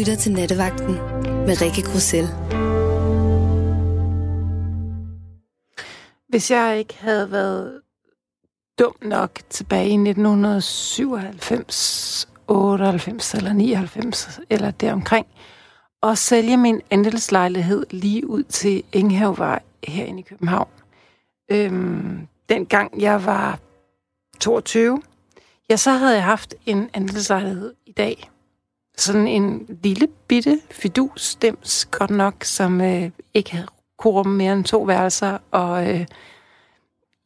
lytter til Nattevagten med Rikke Grussel. Hvis jeg ikke havde været dum nok tilbage i 1997, 98 eller 99 eller deromkring, og sælge min andelslejlighed lige ud til Enghavevej herinde i København. Øhm, dengang jeg var 22, ja, så havde jeg haft en andelslejlighed i dag. Sådan en lille bitte fidus, stems godt nok, som øh, ikke havde kunne rumme mere end to værelser, og øh,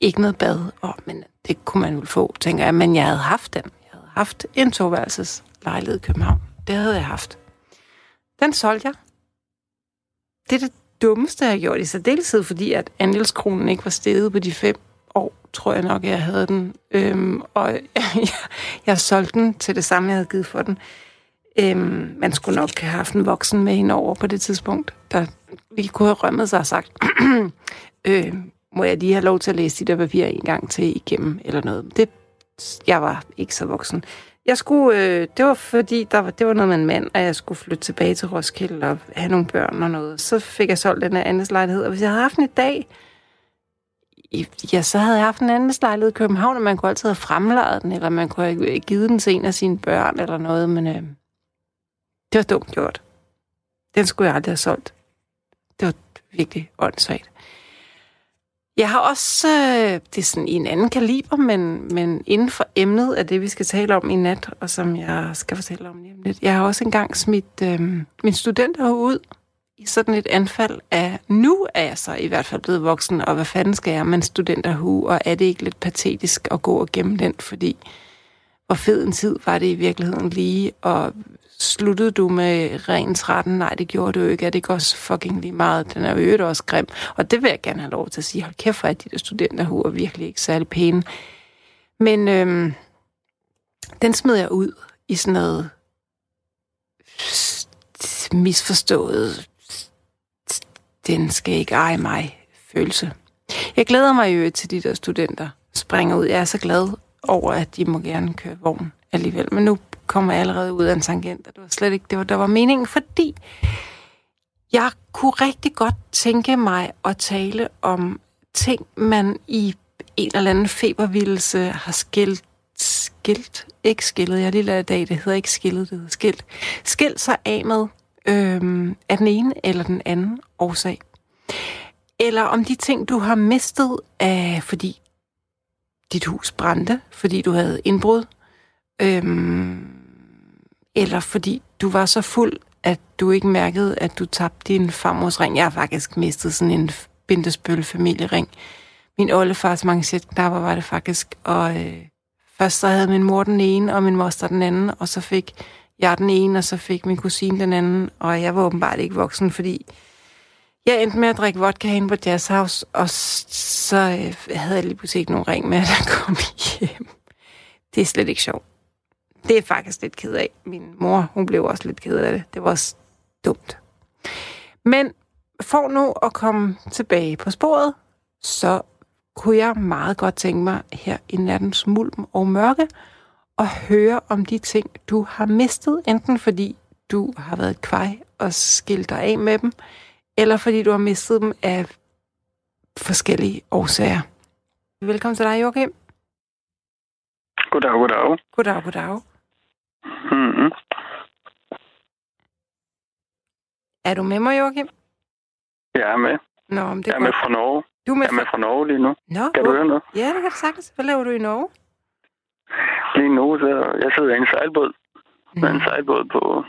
ikke noget bad. Og, men det kunne man vel få, tænker jeg. Men jeg havde haft den. Jeg havde haft en toværelses lejlighed i København. Det havde jeg haft. Den solgte jeg. Det er det dummeste, jeg har gjort i særdeleshed, fordi at andelskronen ikke var steget på de fem år, tror jeg nok, jeg havde den. Øhm, og jeg, jeg solgte den til det samme, jeg havde givet for den. Øhm, man skulle nok have haft en voksen med hende over på det tidspunkt, der lige kunne have rømmet sig og sagt, øh, må jeg lige have lov til at læse de der papirer en gang til igennem, eller noget. Det, jeg var ikke så voksen. Jeg skulle, øh, det var fordi, der var, det var noget med en mand, og jeg skulle flytte tilbage til Roskilde og have nogle børn og noget. Så fik jeg solgt den her andelslejlighed, og hvis jeg havde haft den i dag, ja, så havde jeg haft en andelslejlighed i København, og man kunne altid have fremlejet den, eller man kunne have givet den til en af sine børn, eller noget, men øh, det var dumt gjort. Den skulle jeg aldrig have solgt. Det var virkelig åndssvagt. Jeg har også, øh, det er sådan i en anden kaliber, men, men inden for emnet af det, vi skal tale om i nat, og som jeg skal fortælle om lige om lidt. Jeg har også engang smidt øh, min studenter ud i sådan et anfald af, nu er jeg så i hvert fald blevet voksen, og hvad fanden skal jeg med en studenterhue, og er det ikke lidt patetisk at gå og gemme den, fordi hvor fed en tid var det i virkeligheden lige, og sluttede du med ren 13? Nej, det gjorde du ikke. Er det ikke også fucking lige meget? Den er jo også grim. Og det vil jeg gerne have lov til at sige. Hold kæft for, at de der studenterhuer virkelig ikke særlig pæne. Men øhm, den smed jeg ud i sådan noget misforstået, den skal ikke eje mig følelse. Jeg glæder mig jo til de der studenter springer ud. Jeg er så glad over, at de må gerne køre vogn alligevel. Men nu kommer jeg allerede ud af en tangent, og det var slet ikke det, var, der var meningen, fordi jeg kunne rigtig godt tænke mig at tale om ting, man i en eller anden febervildelse har skilt, skilt, ikke skillet, jeg lige lader i dag, det hedder ikke skillet, det hedder skilt, skilt sig af med øhm, af den ene eller den anden årsag. Eller om de ting, du har mistet af, fordi dit hus brændte, fordi du havde indbrud, øhm, eller fordi du var så fuld, at du ikke mærkede, at du tabte din farmors ring. Jeg har faktisk mistet sådan en bindespøl familiering. Min oldefars manchetknapper var det faktisk, og øh, først så havde min mor den ene, og min moster den anden, og så fik jeg den ene, og så fik min kusine den anden, og jeg var åbenbart ikke voksen, fordi jeg endte med at drikke vodka hen på Jazz House, og så øh, havde jeg lige pludselig ikke nogen ring med, at jeg kom hjem. Det er slet ikke sjovt det er faktisk lidt ked af. Min mor, hun blev også lidt ked af det. Det var også dumt. Men for nu at komme tilbage på sporet, så kunne jeg meget godt tænke mig her i nattens mulm og mørke at høre om de ting, du har mistet, enten fordi du har været kvej og skilt dig af med dem, eller fordi du har mistet dem af forskellige årsager. Velkommen til dig, Joachim. Goddag, goddag. Goddag, goddag. Mm-hmm. Er du med mig, Joachim? Jeg er med. Nå, om det jeg er med fra Norge. Du er med jeg er med fra Norge lige nu. Nå, kan du høre noget? Ja, det kan du sagtens. Hvad laver du i Norge? Lige nu, så jeg sidder i en sejlbåd. Mm. Med en sejlbåd på,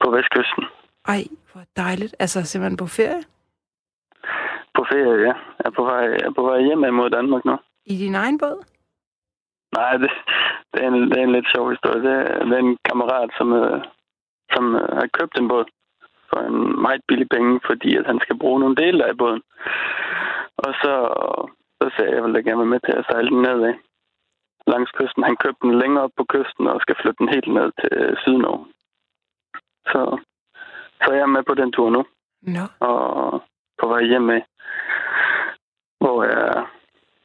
på vestkysten. Ej, hvor dejligt. Altså simpelthen på ferie? På ferie, ja. Jeg er på vej, jeg er på vej hjem mod Danmark nu. I din egen båd? Nej, det, det, er, en, det er en lidt sjov historie. Det er, det er en kammerat, som, øh, som øh, har købt en båd for en meget billig penge, fordi at han skal bruge nogle dele af båden. Og så, så sagde jeg, at jeg ville gerne være med til at sejle den nedad langs kysten. Han købte den længere op på kysten og skal flytte den helt ned til øh, Sydnorge. Så, så jeg er med på den tur nu. No. Og på vej hjem med, hvor jeg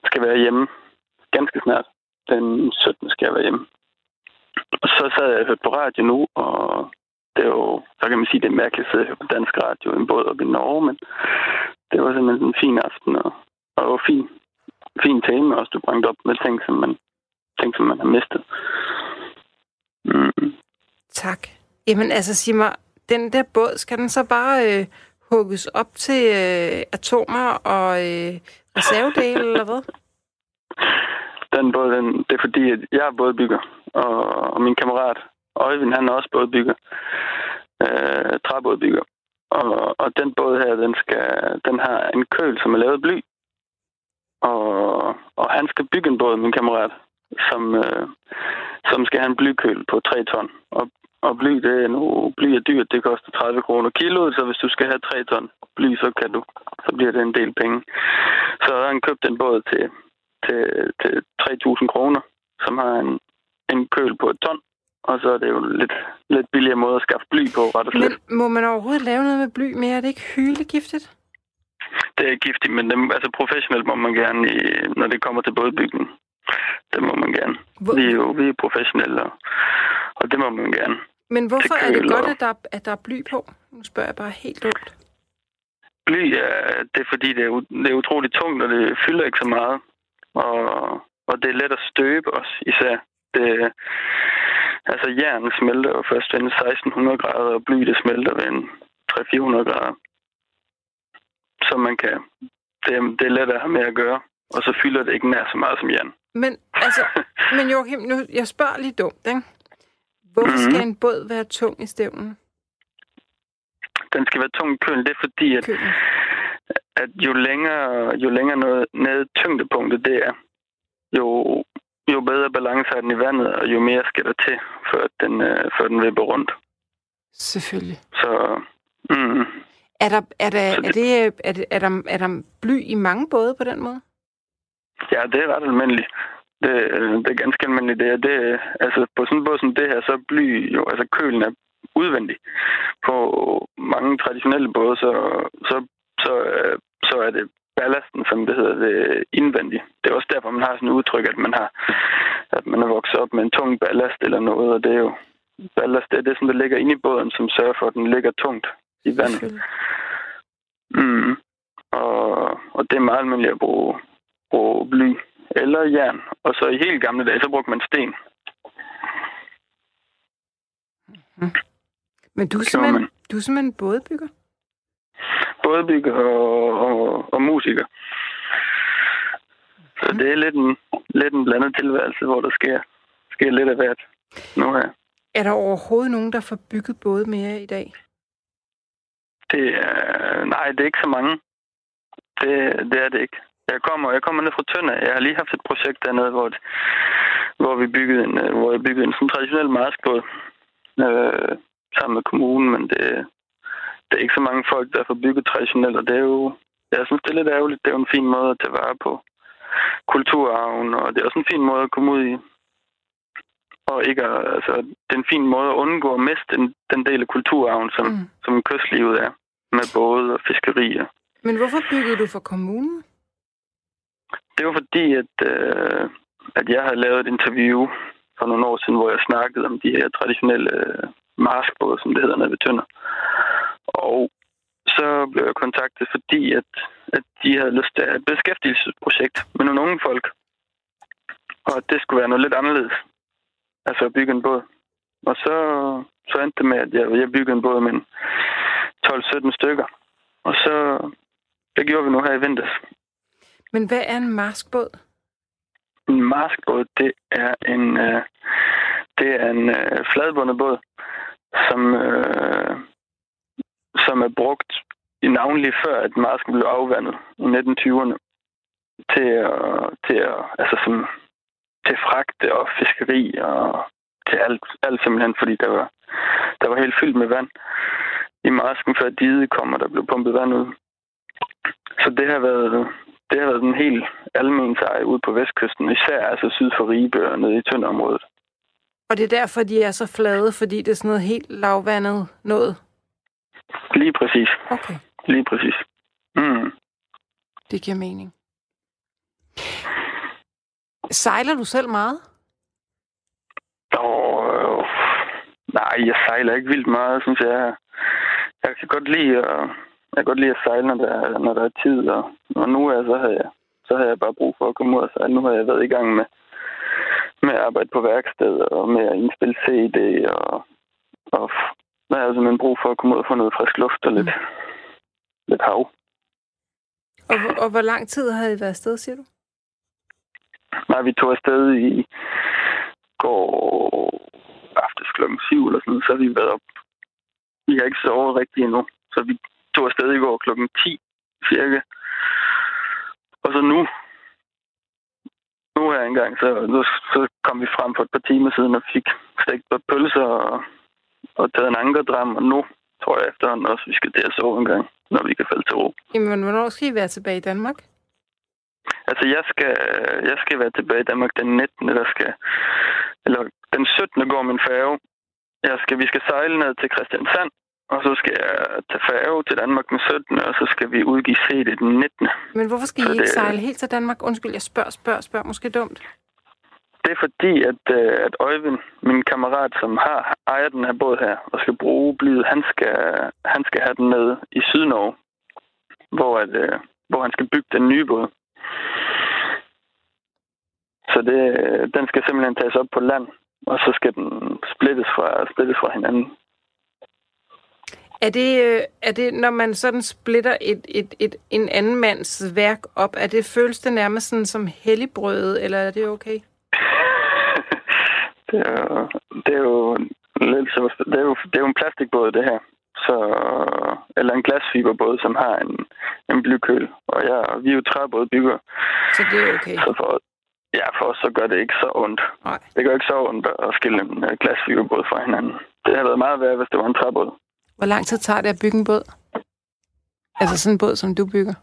skal være hjemme ganske snart den 17. skal jeg være hjemme. Og så sad jeg og hørte på radio nu, og det er jo, så kan man sige, det er mærkeligt at sidde på dansk radio i en båd op i Norge, men det var simpelthen en fin aften, og, og det var fin, fin tema også, du bragte op med ting, som man, ting, som man har mistet. Mm. Tak. Jamen altså, sig mig, den der båd, skal den så bare øh, hugges op til øh, atomer og øh, reservedele, eller hvad? Den båd, den, det er fordi, at jeg er bådbygger, og, og min kammerat Øjvind, han er også bådbygger. Øh, træbådbygger. Og, og den båd her, den, skal, den har en køl, som er lavet bly. Og, og han skal bygge en båd, min kammerat, som, øh, som skal have en blykøl på 3 ton. Og, og bly, det er nu, bly er dyrt, det koster 30 kroner kilo, så hvis du skal have 3 ton bly, så kan du, så bliver det en del penge. Så har han købt en båd til, til, til 3.000 kroner, som har en, en køl på et ton, og så er det jo lidt, lidt billigere måde at skaffe bly på, ret og slet. Men må man overhovedet lave noget med bly mere? Er det ikke hylegiftigt? Det er giftigt, men dem, altså professionelt må man gerne, i, når det kommer til bådbygning. Det må man gerne. Hvor... Vi er jo vi er professionelle, og, og det må man gerne. Men hvorfor er det godt, at der, at der er bly på? Nu spørger jeg bare helt ondt. Bly, er, det er fordi, det er, det er utroligt tungt, og det fylder ikke så meget. Og, og det er let at støbe også, især. Det, altså, jern smelter jo først ved 1600 grader, og bly, det smelter ved en 300-400 grader. Så man kan... Det, det er let at have med at gøre, og så fylder det ikke nær så meget som jern. Men altså, men Joachim, nu, jeg spørger lige dumt, ikke? Hvorfor mm-hmm. skal en båd være tung i stævnen? Den skal være tung i kølen. Det er fordi, at, at jo længere, jo længere noget, nede tyngdepunktet det er, jo, jo bedre balance er den i vandet, og jo mere skal der til, før den, øh, før den vipper rundt. Selvfølgelig. Så, mm. Er der, er, der, er, det, er, det, er, der, er der bly i mange både på den måde? Ja, det er ret almindeligt. Det, det er ganske almindeligt. Det det, altså, på sådan en båd som det her, så bly jo, altså kølen er udvendig. På mange traditionelle både, så, så, så, så er det ballasten, som det hedder, det indvendigt. Det er også derfor, man har sådan et udtryk, at man har at man er vokset op med en tung ballast eller noget, og det er jo ballast, det er det, som der ligger inde i båden, som sørger for, at den ligger tungt i vandet. Mm. Og, og det er meget almindeligt at bruge, bruge bly eller jern. Og så i helt gamle dage, så brugte man sten. Mm. Men du er, simpelthen, du er simpelthen bådbygger? Bådbygger og, og, og musiker. Så det er lidt en, lidt en blandet tilværelse, hvor der sker, sker lidt af hvert nu her. Er der overhovedet nogen, der får bygget både mere i dag? Det er, nej, det er ikke så mange. Det, det er det ikke. Jeg kommer, jeg kommer ned fra Tønder. Jeg har lige haft et projekt dernede, hvor, hvor vi byggede en, hvor jeg byggede en sådan traditionel maskbåd øh, sammen med kommunen, men det, det er ikke så mange folk, der får bygget traditionelt, og det er jo, jeg synes, det er lidt ærgerligt. Det er jo en fin måde at tage vare på kulturarven, og det er også en fin måde at komme ud i. Og ikke altså, det er en fin måde at undgå at miste den, den del af kulturarven, som, mm. som kystlivet er, med både og fiskerier. Men hvorfor byggede du for kommunen? Det var fordi, at, øh, at jeg havde lavet et interview for nogle år siden, hvor jeg snakkede om de her traditionelle øh, maskbåde, som det hedder nede ved Tønder. Og så blev jeg kontaktet, fordi at, at de havde lyst til et beskæftigelsesprojekt med nogle unge folk. Og det skulle være noget lidt anderledes. Altså at bygge en båd. Og så, så endte det med, at jeg, jeg byggede en båd med 12-17 stykker. Og så det gjorde vi nu her i vinters. Men hvad er en maskbåd? En maskbåd, det er en, øh, det er en øh, fladbundet båd, som, øh, som er brugt i navnlig før, at masken blev afvandet i 1920'erne til, øh, til, øh, altså som, til fragte og fiskeri og til alt, alt simpelthen, fordi der var, der var helt fyldt med vand i masken, før diget kom, og der blev pumpet vand ud. Så det har været, det har været en helt almen sej ude på vestkysten, især altså syd for Ribe og nede i Tønderområdet. Og det er derfor, de er så flade, fordi det er sådan noget helt lavvandet noget? Lige præcis. Okay. Lige præcis. Mm. Det giver mening. Sejler du selv meget? Og, øh, Nej, jeg sejler ikke vildt meget, synes jeg. Jeg kan godt lide at, jeg kan godt lide at sejle, når der, når der er tid. Og, og nu er så har jeg, så har jeg bare brug for at komme ud og sejle. Nu har jeg været i gang med, med at arbejde på værksted og med at indspille CD. Og, og jeg har simpelthen brug for at komme ud og få noget frisk luft og lidt, mm. lidt hav. Og, og hvor lang tid har I været afsted, siger du? Nej, vi tog afsted i går aftes klokken 7 eller sådan, så har vi været op. Vi har ikke sovet rigtigt endnu, så vi tog afsted i går klokken 10 cirka. Og så nu, nu her engang, så, så, så kom vi frem for et par timer siden og fik stegt på pølser og, og taget en ankerdram, og nu tror jeg efterhånden også, vi skal at sove en gang, når vi kan falde til ro. Jamen, hvornår skal I være tilbage i Danmark? Altså, jeg skal, jeg skal være tilbage i Danmark den 19. Der skal, eller den 17. går min færge. Jeg skal, vi skal sejle ned til Christiansand, og så skal jeg tage færge til Danmark den 17. Og så skal vi udgive CD den 19. Men hvorfor skal I ikke sejle helt til Danmark? Undskyld, jeg spørger, spørger, spørger. Måske dumt. Det er fordi, at, øh, at Øjvind, min kammerat, som har ejer den her båd her, og skal bruge blyet, han skal, han skal have den med i Sydnorge, hvor, at, øh, hvor han skal bygge den nye båd. Så det, den skal simpelthen tages op på land, og så skal den splittes fra, splittes fra hinanden. Er det, øh, er det, når man sådan splitter et, et, et, en anden mands værk op, er det, føles det nærmest sådan som helligbrød, eller er det okay? det, er, jo, det er jo lidt så, det er jo, det er jo en plastikbåd, det her. Så, eller en glasfiberbåd, som har en, en blykøl. Og ja, vi er jo træbådbygger. Så det er okay? Så for, Ja, for os så gør det ikke så ondt. Nej. Det gør ikke så ondt at skille en øh, glasfiberbåd fra hinanden. Det havde været meget værd, hvis det var en træbåd. Hvor lang tid tager det at bygge en båd? Altså sådan en båd, som du bygger?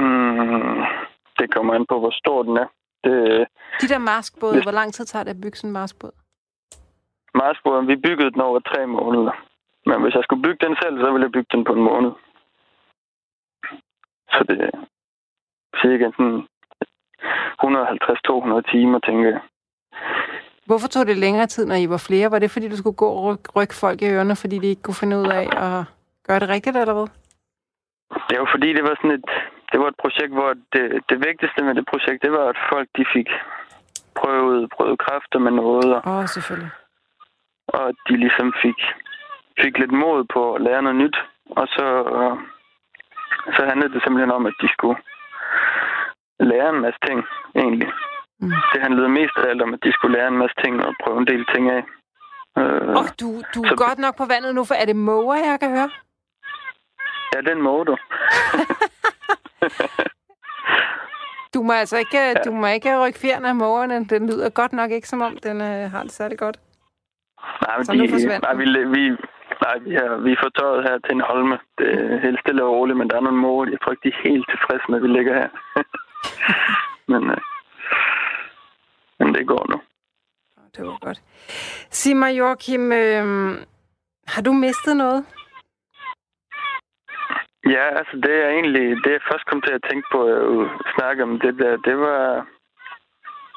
Mm, det kommer an på, hvor stor den er. Det, De der maskbåde, det... hvor lang tid tager det at bygge sådan en maskbåd? Marsbåden, vi byggede den over tre måneder. Men hvis jeg skulle bygge den selv, så ville jeg bygge den på en måned. Så det er cirka sådan 150-200 timer, tænker jeg. Hvorfor tog det længere tid, når I var flere? Var det, fordi du skulle gå og rykke folk i ørerne, fordi de ikke kunne finde ud af at gøre det rigtigt, eller hvad? Det var fordi, det var sådan et, det var et projekt, hvor det, det vigtigste med det projekt, det var, at folk de fik prøvet, prøvet kræfter med noget. Åh, oh, selvfølgelig. Og at de ligesom fik, fik lidt mod på at lære noget nyt. Og så, så handlede det simpelthen om, at de skulle lære en masse ting, egentlig. Mm. Det handlede mest af alt om, at de skulle lære en masse ting og prøve en del ting af. Øh, oh, du, du er så... godt nok på vandet nu, for er det måger, jeg kan høre? Ja, den må du. du må altså ikke, ja. du må ikke rykke fjerne af mågerne. Den lyder godt nok ikke, som om den øh, har det særlig godt. Nej, men de, nej, vi, vi, nej, vi, er, vi er fortøjet her til en holme. Det er helt stille og roligt, men der er nogle måger, jeg tror ikke, de er helt tilfredse med, at vi ligger her. men, øh, men det går nu. Det var godt. Sig mig, Joachim, øh, har du mistet noget? Ja, altså det er egentlig, det jeg først kom til at tænke på at snakke om det der, det var,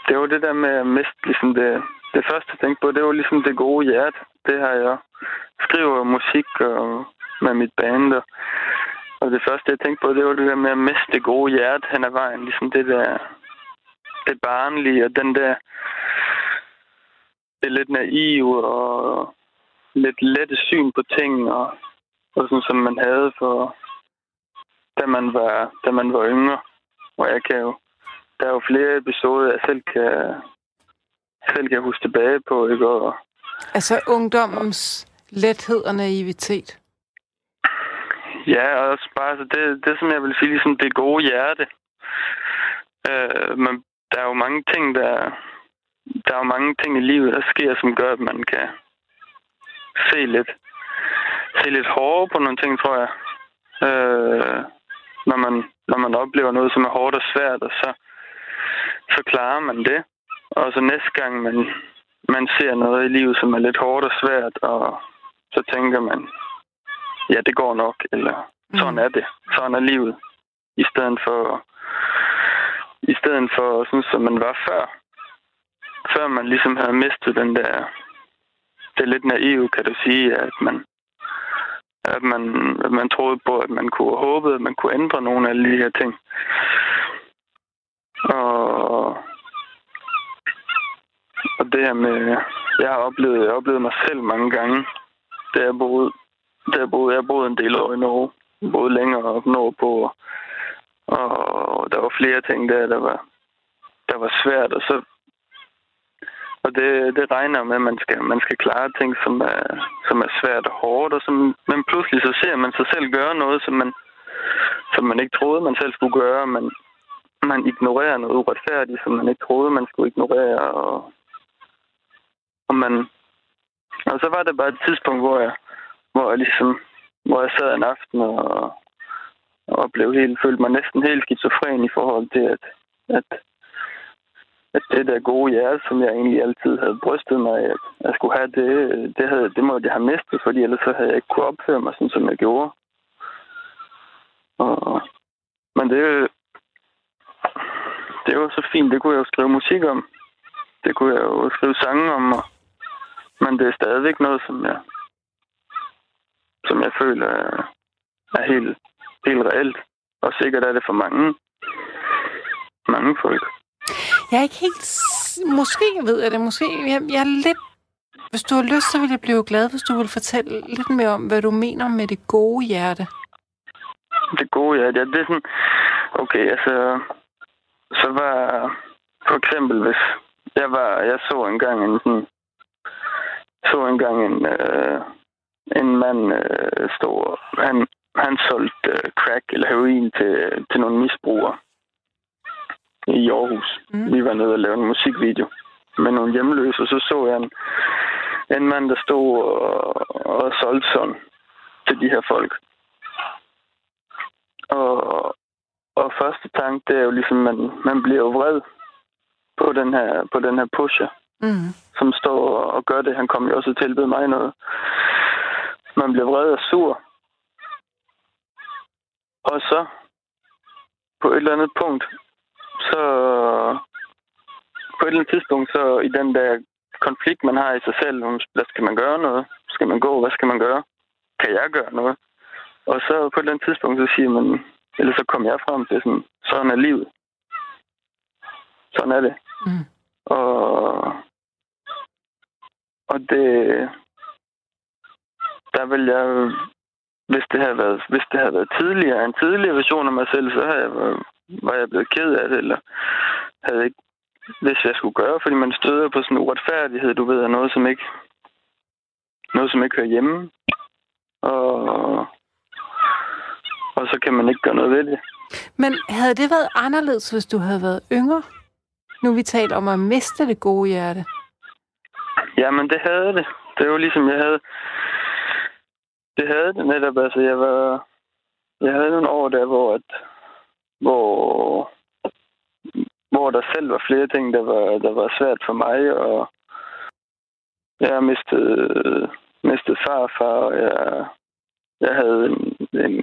det var det der med at miste ligesom det, det første jeg tænkte på, det var ligesom det gode hjerte. Det har jeg skriver musik og med mit band og og det første, jeg tænkte på, det var det der med at miste det gode hjerte hen ad vejen. Ligesom det der, det barnlige og den der, det lidt naive og lidt lette syn på ting, og, og sådan, som man havde for, da man var, da man var yngre. Og jeg kan jo, der er jo flere episoder, jeg selv kan, selv kan huske tilbage på, ikke? Og, altså ungdommens lethed og naivitet. Ja, og også bare altså det, det, som jeg vil sige, ligesom det gode hjerte. Øh, men der er jo mange ting, der, der er jo mange ting i livet, der sker, som gør, at man kan se lidt, se lidt hårdere på nogle ting, tror jeg. Øh, når, man, når man oplever noget, som er hårdt og svært, og så, så klarer man det. Og så næste gang, man, man ser noget i livet, som er lidt hårdt og svært, og så tænker man, ja, det går nok, eller sådan mm. er det. Sådan er livet. I stedet for, i stedet for sådan, som man var før. Før man ligesom havde mistet den der, det er lidt naivt, kan du sige, at man, at man, at man troede på, at man kunne håbe, at man kunne ændre nogle af de her ting. Og, og det her med, jeg har oplevet, jeg har oplevet mig selv mange gange, da jeg boede, da jeg boede, jeg boede en del år i Norge, boede længere op nordpå, og der var flere ting der, der var, der var svært, og så og det, det regner med, at man skal, man skal klare ting, som er, som er svært og hårdt, og som, men pludselig så ser man sig selv gøre noget, som man, som man ikke troede, man selv skulle gøre. Man, man ignorerer noget uretfærdigt, som man ikke troede, man skulle ignorere. Og, og, man, og så var det bare et tidspunkt, hvor jeg, hvor jeg ligesom hvor jeg sad en aften og, og blev helt, følte mig næsten helt skizofren i forhold til, at, at at det der gode hjerte, som jeg egentlig altid havde brystet mig at jeg skulle have det, det, havde, det måtte jeg have mistet, fordi ellers så havde jeg ikke kunne opføre mig sådan, som jeg gjorde. Og, men det, det var så fint, det kunne jeg jo skrive musik om. Det kunne jeg jo skrive sange om, og, men det er stadigvæk noget, som jeg, som jeg føler er, er helt, helt reelt. Og sikkert er det for mange, mange folk. Jeg er ikke helt... Måske ved jeg det. Måske... Jeg, jeg er lidt... Hvis du har lyst, så vil jeg blive glad, hvis du vil fortælle lidt mere om, hvad du mener med det gode hjerte. Det gode hjerte, ja, det er sådan... Okay, altså... Så var... For eksempel, hvis jeg var... Jeg så engang en sådan... Så engang en... Øh, en mand øh, stå... Han, han solgte øh, crack eller heroin til, til nogle misbrugere i Aarhus. Mm. Vi var nede og lavede en musikvideo med nogle hjemløse, og så så jeg en, en mand, der stod og, og solgte sådan til de her folk. Og, og første tanke, det er jo ligesom, man, man bliver jo vred på den her, på den her pusher, mm. som står og gør det. Han kommer jo også til at tilbyde mig noget. Man bliver vred og sur. Og så på et eller andet punkt, så på et eller andet tidspunkt, så i den der konflikt, man har i sig selv, hvad skal man gøre noget? Skal man gå? Hvad skal man gøre? Kan jeg gøre noget? Og så på et eller andet tidspunkt, så siger man, eller så kommer jeg frem til sådan, sådan er livet. Sådan er det. Mm. Og, og det, der vil jeg, hvis det havde været, hvis det havde været tidligere, en tidligere version af mig selv, så havde jeg var jeg blevet ked af det, eller havde ikke hvis jeg skulle gøre, fordi man støder på sådan en uretfærdighed, du ved, af noget, som ikke, noget, som ikke hører hjemme. Og, og så kan man ikke gøre noget ved det. Men havde det været anderledes, hvis du havde været yngre? Nu vi talt om at miste det gode hjerte. Jamen, det havde det. Det var ligesom, jeg havde... Det havde det netop. Altså, jeg var... Jeg havde nogle år der, hvor at, hvor, hvor der selv var flere ting, der var, der var svært for mig, og jeg mistede, mistet farfar, og jeg, jeg havde en, en,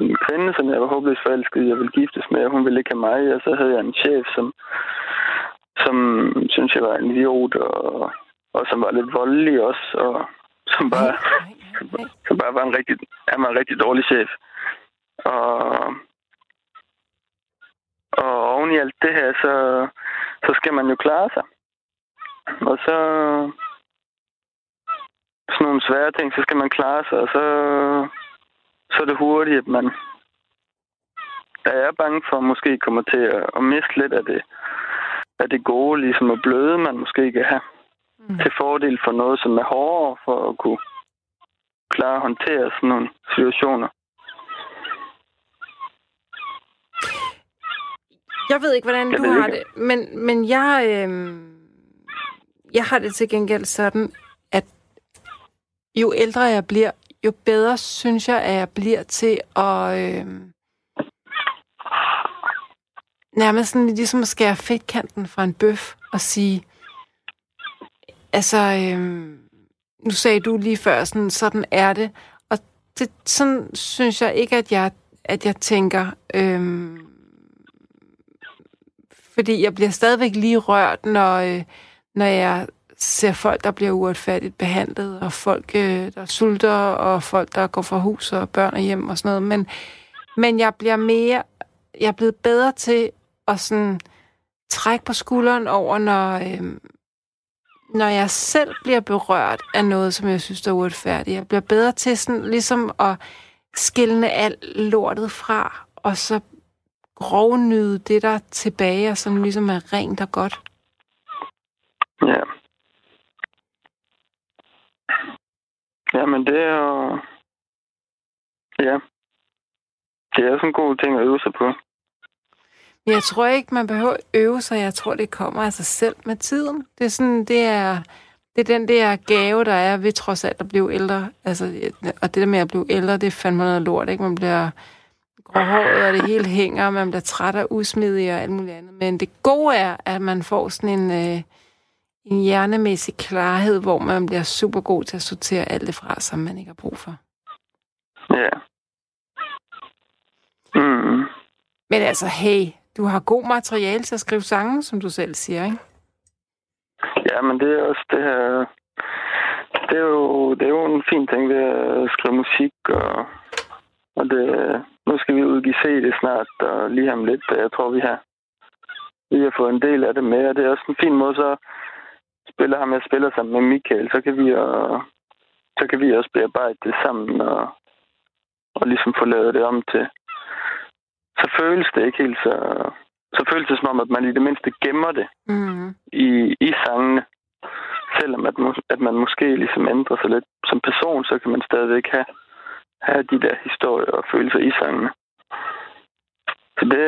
en kvinde, som jeg var håbløst forelsket jeg ville giftes med, og hun ville ikke have mig, og så havde jeg en chef, som, som synes jeg var en idiot, og, og som var lidt voldelig også, og som bare, som bare var en rigtig, han var en rigtig dårlig chef. Og og oven i alt det her, så, så skal man jo klare sig. Og så sådan nogle svære ting, så skal man klare sig, og så, så er det hurtigt, at man der er bange for, at måske kommer til at, at miste lidt af det, af det gode, ligesom at bløde, man måske kan have. Mm. Til fordel for noget, som er hårdere for at kunne klare at håndtere sådan nogle situationer. Jeg ved ikke, hvordan du har det, men, men jeg, øh, jeg har det til gengæld sådan, at jo ældre jeg bliver, jo bedre synes jeg, at jeg bliver til at... Øh, nærmest sådan ligesom at skære fedtkanten fra en bøf og sige, altså, øh, nu sagde du lige før, sådan, sådan er det. Og det, sådan synes jeg ikke, at jeg, at jeg tænker, øhm, fordi jeg bliver stadigvæk lige rørt, når, øh, når jeg ser folk, der bliver uretfærdigt behandlet, og folk, øh, der sulter, og folk, der går fra hus og børn og hjem og sådan noget. Men, men jeg bliver mere, jeg er blevet bedre til at sådan trække på skulderen over, når, øh, når jeg selv bliver berørt af noget, som jeg synes er uretfærdigt. Jeg bliver bedre til sådan ligesom at skille alt lortet fra, og så grovnyde det, der er tilbage, og som ligesom er rent og godt. Ja. Ja, men det er jo... Ja. Det er sådan en god ting at øve sig på. Jeg tror ikke, man behøver at øve sig. Jeg tror, det kommer af sig selv med tiden. Det er sådan, det er, det er den der gave, der er ved trods alt at blive ældre. Altså, og det der med at blive ældre, det er fandme noget lort, ikke? Man bliver gråhåret, og det hele hænger, og man bliver træt og usmidig og alt muligt andet. Men det gode er, at man får sådan en, øh, en hjernemæssig klarhed, hvor man bliver super god til at sortere alt det fra, som man ikke har brug for. Ja. Mm. Men altså, hey, du har god materiale til at skrive sange, som du selv siger, ikke? Ja, men det er også det her... Det er jo, det er jo en fin ting ved at skrive musik, og, og det, nu skal vi udgive CD snart, og lige om lidt, jeg tror, vi har, vi har fået en del af det med, og det er også en fin måde, så spiller ham, jeg spiller sammen med Michael, så kan vi, og, så kan vi også bearbejde det sammen, og, og ligesom få lavet det om til, så føles det ikke helt så... Så føles det som om, at man i det mindste gemmer det mm. i, i sangene. Selvom at, at man måske ligesom ændrer sig lidt som person, så kan man stadigvæk have, have de der historier og følelser i sangene. Så det...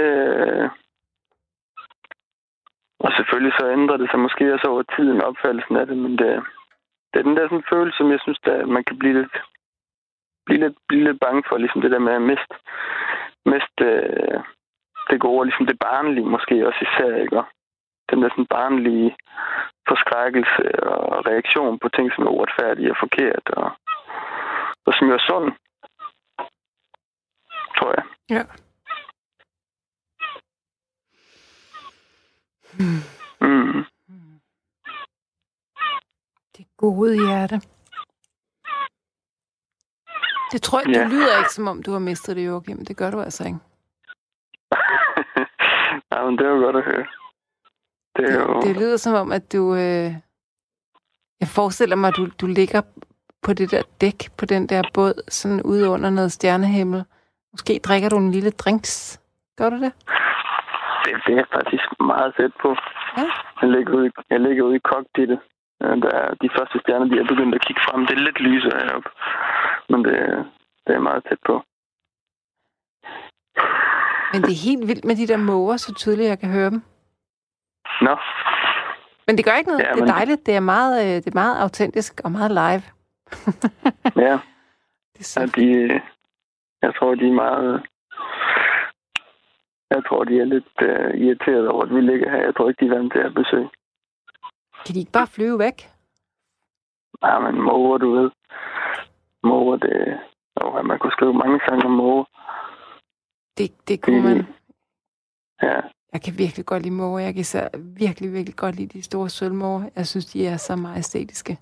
Og selvfølgelig så ændrer det sig måske også over tiden opfattelsen af det, men det, det er den der sådan følelse, som jeg synes, at man kan blive lidt, blive lidt, blive lidt bange for, ligesom det der med at miste, miste øh, det gode, ligesom det barnlige måske også især, ikke? Den der sådan barnlige forskrækkelse og reaktion på ting, som er uretfærdige og forkert, og, og som jo er sund, tror jeg. Ja. Mm. Det gode hjerte. Det tror jeg, Ja. det lyder ikke, som om du har mistet det, Joachim. Det gør du altså ikke. ja, men det er jo godt at høre. Det er jo... Det lyder som om, at du... Øh... Jeg forestiller mig, at du, du ligger på det der dæk på den der båd, sådan ude under noget stjernehimmel. Måske drikker du en lille drinks. Gør du det? Det, det er faktisk meget tæt på. Ja. Jeg ligger ude, jeg ligger ude i cockpittet. Øh, Der er de første stjerner, de er begyndt at kigge frem. Det er lidt lysere heroppe. Men det, det er meget tæt på. Men det er helt vildt med de der måger, så tydeligt jeg kan høre dem. Nå, Men det gør ikke noget. Ja, det er dejligt. Det er meget, øh, det er meget autentisk og meget live. ja. Det er så ja de, jeg tror, de er meget... Jeg tror, de er lidt uh, irriteret over, at vi ligger her. Jeg tror ikke, de er vant til at besøge. Kan de ikke bare flyve væk? Ja, men måger, du ved. Måger, det... Oh, man kunne skrive mange sange om måger. Det, det kunne man. Ja, Jeg kan virkelig godt lide måger. Jeg kan især virkelig, virkelig godt lide de store sølvmåger. Jeg synes, de er så meget æstetiske.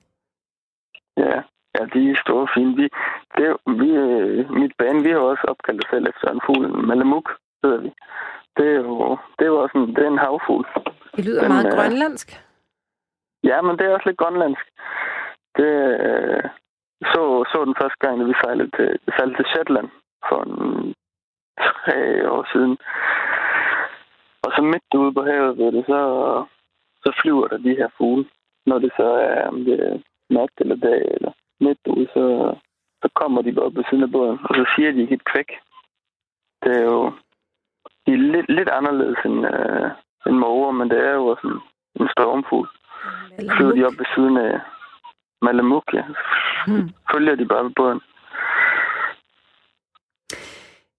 ja. Ja, de er store fine. Vi, det, jo- vi, mit band, vi har også opkaldt os selv efter en fugl. Malamuk hedder vi. Det er jo, det er jo også en, det er en havfugl. Det lyder Men, meget øh, grønlandsk. Ja, men det er også lidt grønlandsk. Det øh, så, så den første gang, da vi sejlede til, sejlede til Shetland for en, tre år siden. Og så midt ude på havet, ved det, så, så flyver der de her fugle. Når det så er, om det er nat eller dag eller midt ude, så, så kommer de bare op ved siden af båden, og så siger de helt kvæk. Det er jo de er lidt, lidt anderledes end, øh, end måger, men det er jo også en, en stormfugl flyver de op ved siden af Malamuk, ja. Hmm. Følger de bare på båden.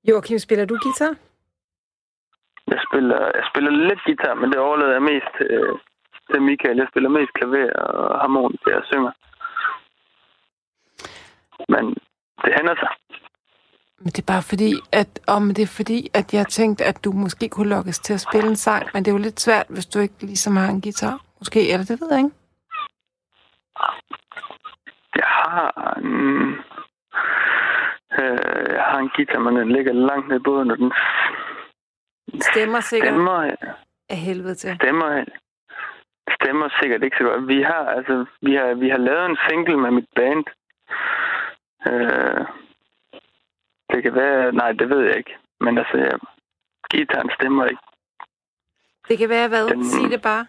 Joachim, spiller du guitar? Jeg spiller, jeg spiller lidt guitar, men det overlader jeg mest til, til Michael. Jeg spiller mest klaver og harmonika og synger. Men det hænder sig. Men det er bare fordi, at, om det er fordi, at jeg tænkte, at du måske kunne lokkes til at spille en sang, men det er jo lidt svært, hvis du ikke ligesom har en guitar. Måske, eller det ved jeg ikke. en... Øh, jeg har en guitar, men den ligger langt ned i båden, og den Stemmer sikkert stemmer, af helvede til. stemmer, stemmer sikkert ikke så godt. Vi har, altså, vi har, vi har lavet en single med mit band. Øh, det kan være... Nej, det ved jeg ikke. Men altså, jeg, guitaren stemmer ikke. Det kan være hvad? Den- Sig det bare.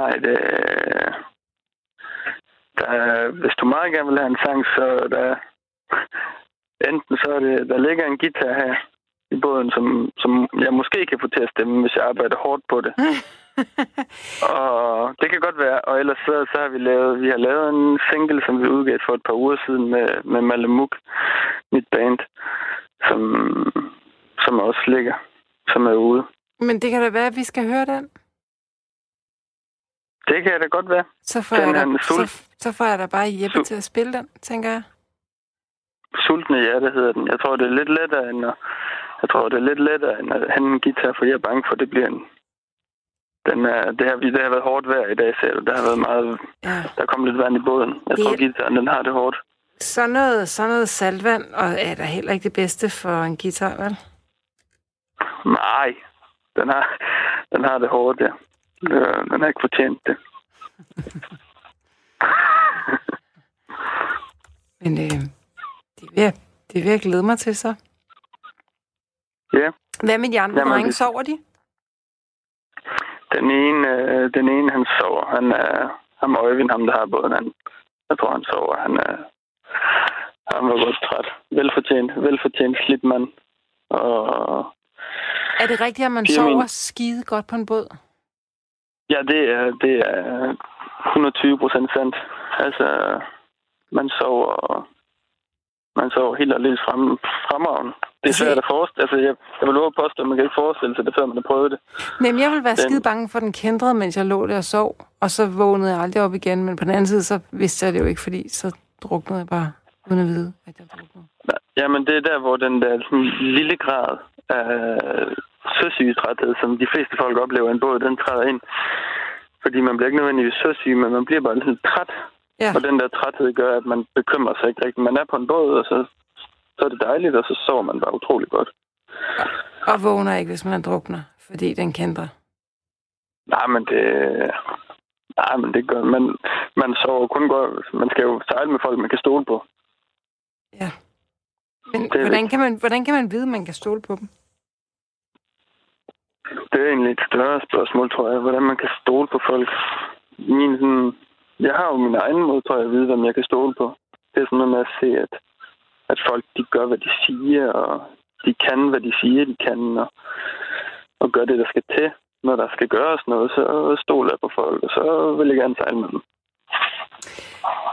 Nej, det... Der, er- hvis du meget gerne vil have en sang, så er der... Enten så er det... Der ligger en guitar her i båden, som, som jeg måske kan få til at stemme, hvis jeg arbejder hårdt på det. Og det kan godt være. Og ellers så, så har vi lavet, vi har lavet en single, som vi udgav for et par uger siden med, med Malemuk, mit band, som, som også ligger, som er ude. Men det kan da være, at vi skal høre den. Det kan da godt være. Så får, Den jeg, da, så, så får jeg da bare Jeppe Sul- til at spille den, tænker jeg. Sultne hjerte hedder den. Jeg tror, det er lidt lettere end at, jeg tror, det er lidt lettere end at have en guitar, for jeg er bange for, at det bliver en... Den er, det, har, det har været hårdt vejr i dag, selv. Der har været meget... Ja. Der kom lidt vand i båden. Jeg Det- tror, guitaren, den har det hårdt. Så noget, så noget saltvand, og er da heller ikke det bedste for en guitar, vel? Nej, den har, den har det hårdt, ja. Øh, Den har ikke fortjent det. Men øh, det, vil jeg, det vil jeg glæde mig til så. Ja, Hvad med de andre Jamen, drenge? Sover de? den ene, øh, den ene han sover. Han er, ham og Øjvind, ham der har båden, han, jeg tror, han sover. Han er, han var godt træt. Velfortjent, velfortjent slidt mand. Og Er det rigtigt, at man er sover min- skide godt på en båd? Ja, det er, det er 120 procent sandt. Altså, man sover, man sover helt aldeles frem, fremragende. Det er Altså, svært at forestille. Altså, jeg, jeg vil love at påstå, at man kan ikke forestille sig det, før man har prøvet det. Nej, men jeg ville være Den- skide bange for, den kendrede, mens jeg lå der og sov. Og så vågnede jeg aldrig op igen. Men på den anden side, så vidste jeg det jo ikke, fordi så druknede jeg bare, uden at vide, at jeg druknede. Jamen, det er der, hvor den der sådan, lille grad af søsygetræthed, som de fleste folk oplever i en båd, den træder ind. Fordi man bliver ikke nødvendigvis søsyg, men man bliver bare lidt træt. Ja, Og den der træthed gør, at man bekymrer sig ikke rigtigt. Man er på en båd, og så, så er det dejligt, og så sover man bare utrolig godt. og vågner ikke, hvis man drukner, fordi den kendte. Nej, men det... Nej, men det gør man. Man sover kun godt. Man skal jo sejle med folk, man kan stole på. Ja. Men hvordan kan, man, hvordan kan man vide, at man kan stole på dem? Det er egentlig et større spørgsmål, tror jeg, hvordan man kan stole på folk. Min, sådan, jeg har jo min egen måde, tror jeg, at vide, hvem jeg kan stole på. Det er sådan noget med at se, at, at folk de gør, hvad de siger, og de kan, hvad de siger, de kan, og, og gør det, der skal til. Når der skal gøres noget, så stoler jeg på folk, og så vil jeg gerne sejle med dem.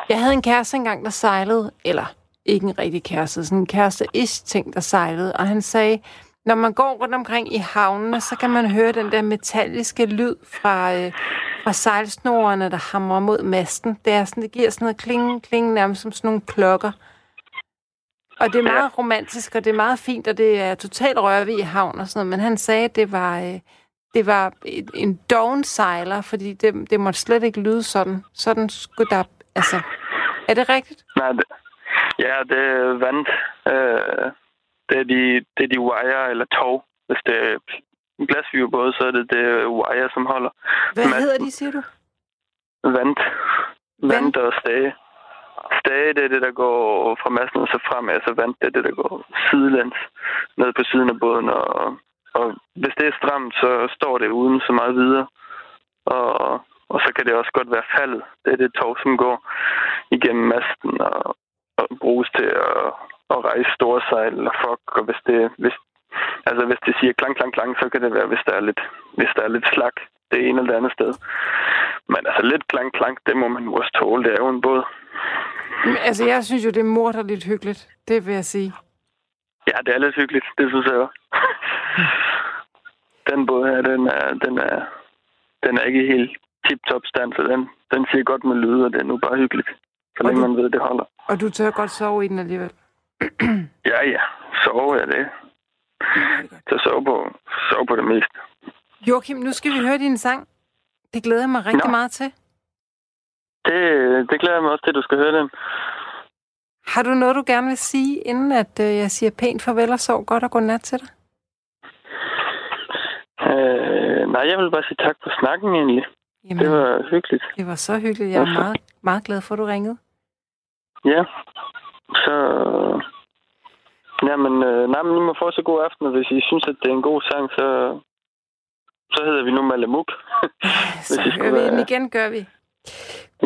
Jeg havde en kæreste engang, der sejlede, eller ikke en rigtig kæreste, sådan en kæreste-ish ting, der sejlede, og han sagde, når man går rundt omkring i havnene, så kan man høre den der metalliske lyd fra, øh, fra sejlsnorene, der hamrer mod masten. Det, er sådan, det giver sådan noget kling, kling, nærmest som sådan nogle klokker. Og det er meget romantisk, og det er meget fint, og det er totalt rørvig i havn og sådan noget, men han sagde, at det var, øh, det var et- en doven sejler, fordi det, det måtte slet ikke lyde sådan. Sådan skulle der... Altså, er det rigtigt? Nej, det, ja, det er vand. Øh, det, er de, det er de wire eller tog. Hvis det er en glasfiberbåd, så er det det wire, som holder Hvad Men- hedder de, siger du? vand. Vand og stage. Stage, det er det, der går fra masten og så fremad, så vand, det er det, der går sidelæns ned på siden af båden. Og, og hvis det er stramt, så står det uden så meget videre. Og, og så kan det også godt være faldet. Det er det tog, som går igennem masten og, og bruges til at, at rejse store sejl eller fok. Og hvis det, hvis, altså hvis det siger klang, klang, klang, så kan det være, hvis der er lidt, hvis der er lidt slag det ene eller det andet sted. Men altså lidt klang, klang, det må man jo også tåle. Det er jo en båd. Men, Altså, jeg synes jo, det er morderligt hyggeligt. Det vil jeg sige. Ja, det er lidt hyggeligt. Det synes jeg også. Den båd her, den er, den er, den er ikke helt tip-top stand, så den, den siger godt med lyd, og det er nu bare hyggeligt. Så længe du- man ved, det holder. Og du tør godt sove i den alligevel. Ja, ja. Sove er det. Så sove på, sove på det meste. Joachim, nu skal vi høre din sang. Det glæder jeg mig rigtig Nå. meget til. Det, det glæder jeg mig også til, at du skal høre den. Har du noget, du gerne vil sige, inden at øh, jeg siger pænt farvel og sov godt og godnat til dig? Øh, nej, jeg vil bare sige tak for snakken egentlig. Jamen, Det var hyggeligt. det var så hyggeligt. Jeg er meget, meget glad for, at du ringede. Ja. Så... Jamen, øh, nej, men I må få så god aften, og hvis I synes, at det er en god sang, så, så hedder vi nu Malamuk. Så I skulle hører vi den igen, gør vi.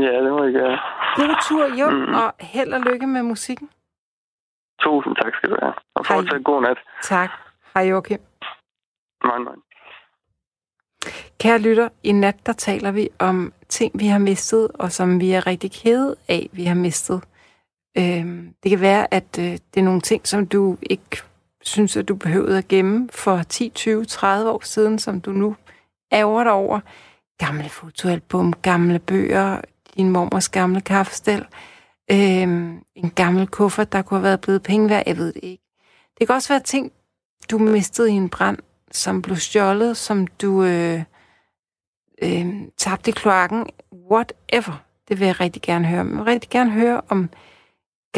ja, det må I gøre. God tur hjem, Mm. og held og lykke med musikken. Tusind tak skal du have. Og Hej. fortsat god nat. Tak. Hej Joachim. Mange, mange. Kære lytter, i nat der taler vi om ting, vi har mistet, og som vi er rigtig kede af, vi har mistet. Øh, det kan være, at øh, det er nogle ting, som du ikke synes, at du behøvede at gemme for 10, 20, 30 år siden, som du nu ærger dig over. Gamle fotoalbum, gamle bøger, din mormors gamle kaffestel, øh, en gammel kuffert, der kunne have været blevet penge værd, jeg ved det ikke. Det kan også være ting, du mistede i en brand, som blev stjålet, som du øh, øh, tabte i kloakken, whatever. Det vil jeg rigtig gerne høre. Jeg vil rigtig gerne høre om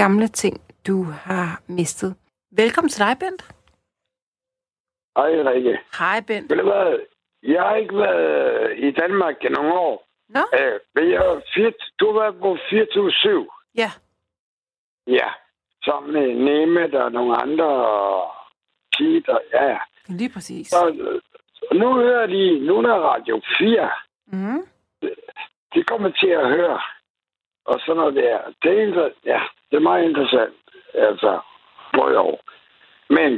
gamle ting, du har mistet. Velkommen til dig, Bent. Hej, Rikke. Hej, Bent. Ved du hvad? Jeg har ikke været i Danmark i nogle år. Nå? Øh, men jeg, er fire- du været på 24 Ja. Ja. Sammen med Nemeth og nogle andre Kit og ja. ja. Lige præcis. Så, øh, nu hører de, nu er der Radio 4. Mm. De kommer til at høre. Og sådan noget der. Det er, ja, det er meget interessant. Altså, både år. Men,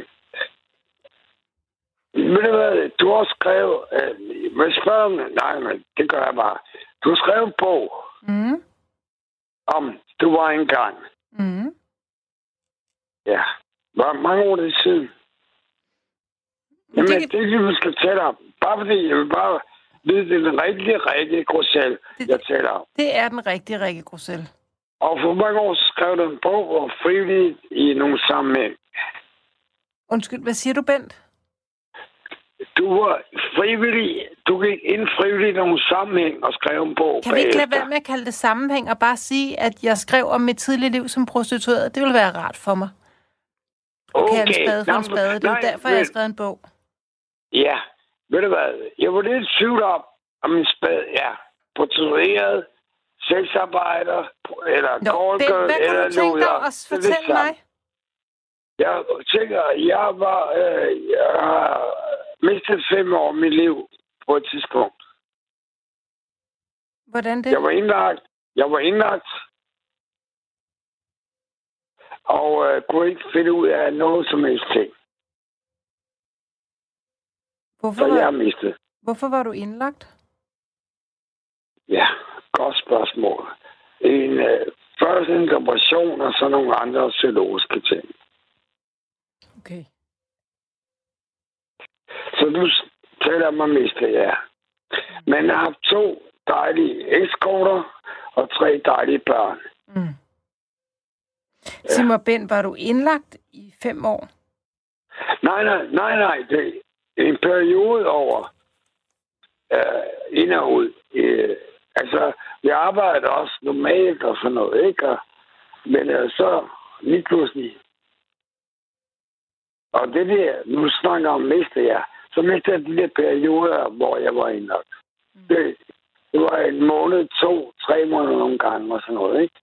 ved du hvad, du har skrevet, øh, med spørgsmål, nej, men det gør jeg bare. Du har skrevet en bog Mm. om, du var engang. Mm. Ja. Hvor mange år er siden? Jamen, Det kan- det, det vi skal tale om. Bare fordi jeg vil bare det er den rigtige, rigtige Grosel, Det- jeg taler om. Det er den rigtige Rikke Grosel. Og for mange år skrev du en bog om frivilligt i nogle sammenhæng. Undskyld, hvad siger du, Bent? Du var frivillig, du gik ind frivilligt i nogle sammenhæng og skrev en bog Kan vi ikke lade være med at kalde det sammenhæng og bare sige, at jeg skrev om mit tidlige liv som prostitueret? Det ville være rart for mig. Okay. kalde en spade for en spade. Det er nej, derfor, jeg har men- skrevet en bog. Ja, ved du hvad? Jeg var lidt i tvivl om, om en spade, ja, prostitueret, sexarbejder, eller Nå, call girl, hvad kunne eller du tænke dig at Det er det fortælle mig? Jeg tænker, jeg var, øh, jeg har mistet fem år af mit liv på et tidspunkt. Hvordan det? Jeg var indlagt. Jeg var indlagt. Og øh, kunne ikke finde ud af noget som helst ting. Hvorfor, Så jeg var, mistet. hvorfor var du indlagt? Ja, godt spørgsmål. En øh, først en operation og så nogle andre psykologiske ting. Okay. Så du taler om at miste, ja. Men jeg har to dejlige ekskoner og tre dejlige børn. Mm. Sig mig, Ben, var du indlagt i fem år? Nej, nej, nej, nej. Det en periode over øh, ind og ud. Øh, altså, vi arbejder også normalt og sådan noget, ikke? Og, men øh, så lige pludselig. Og det der, nu snakker om mister jeg. Så mister jeg de der perioder, hvor jeg var indlagt. Det, det var en måned, to, tre måneder nogle gange og sådan noget, ikke?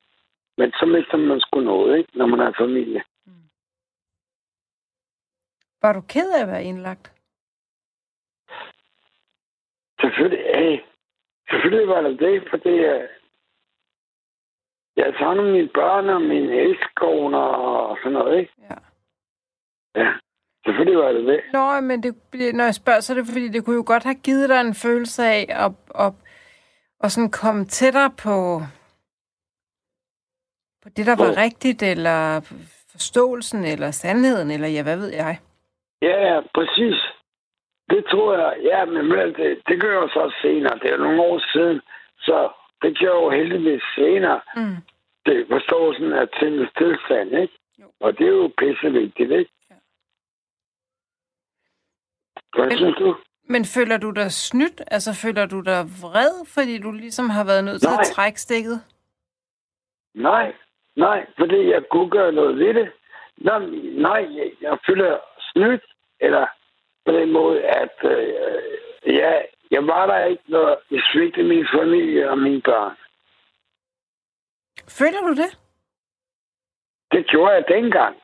Men så mister man sgu noget, ikke? Når man har familie. Var du ked af at være indlagt? Selvfølgelig, ja. Selvfølgelig var det det, fordi øh, jeg savner mine børn og mine ekskoner og sådan noget, ikke? Ja. Ja, selvfølgelig var det det. Nå, men det, når jeg spørger, så er det fordi, det kunne jo godt have givet dig en følelse af at, at, at sådan komme tættere på, på det, der var Hvor? rigtigt, eller forståelsen, eller sandheden, eller ja, hvad ved jeg. Ja, ja, præcis. Det tror jeg, ja, men vel, det, det gør jeg så også senere. Det er jo nogle år siden, så det gør jeg jo heldigvis senere. Mm. Det er forståelsen af tingens tilstand, ikke? Jo. Og det er jo pisse vigtigt, ikke? Ja. Hvad Men- synes du? Men føler du dig snydt? Altså føler du dig vred, fordi du ligesom har været nødt til Nej. at trække stikket? Nej, nej, fordi jeg kunne gøre noget ved det. Nå, nej, jeg, jeg føler snydt, eller på den måde, at øh, ja, jeg var der ikke, når jeg svigtede min familie og mine børn. Føler du det? Det gjorde jeg dengang.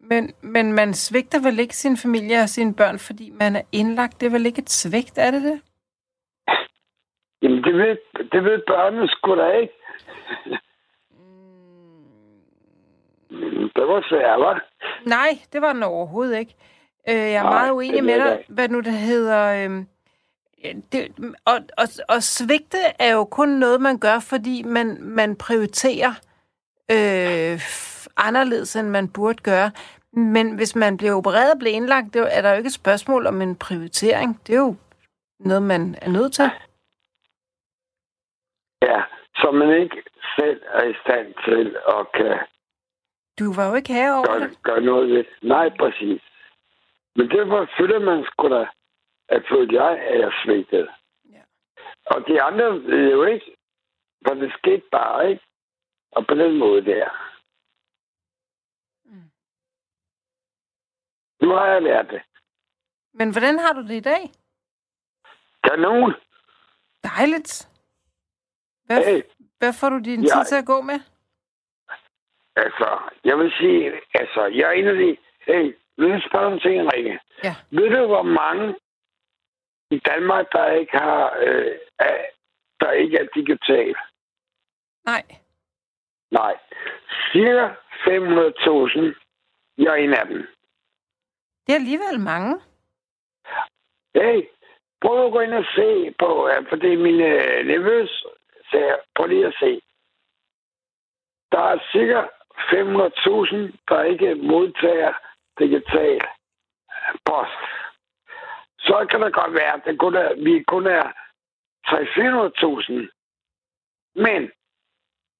Men, men man svigter vel ikke sin familie og sine børn, fordi man er indlagt? Det er vel ikke et svigt, er det det? Jamen, det ved, det ved børnene sgu da ikke. Det var svært, hva'? Nej, det var den overhovedet ikke. Øh, jeg er Nej, meget uenig med dig, hvad nu det hedder. Øh, det, og, og, og svigte er jo kun noget, man gør, fordi man, man prioriterer øh, anderledes, end man burde gøre. Men hvis man bliver opereret og bliver indlagt, det er er der jo ikke et spørgsmål om en prioritering. Det er jo noget, man er nødt til. Ja, som man ikke selv er i stand til at kan Du var jo ikke herover gøre, det. gøre noget ved. Nej, præcis. Men derfor føler man sgu da, at følte jeg, at jeg svigtede. Ja. Og de andre ved jo ikke, for det skete bare, ikke? Og på den måde der. Mm. Nu har jeg lært det. Men hvordan har du det i dag? Kanon! Dejligt. Hvad, Hey, hvad får du din Jeg- tid til at gå med? altså, jeg vil sige, altså, jeg er en af de... Hey, vil du spørge om ting, Rikke? Ja. Ved du, hvor mange i Danmark, der ikke har... Øh, er, der ikke er digital? Nej. Nej. Cirka 500.000. Jeg er en af dem. Det er alligevel mange. Hey, prøv at gå ind og se på, for det er mine øh, nevøs, så prøv lige at se. Der er cirka 500.000, der ikke modtager digital post. Så kan det godt være, at det kun er, vi kun er 300-400.000. Men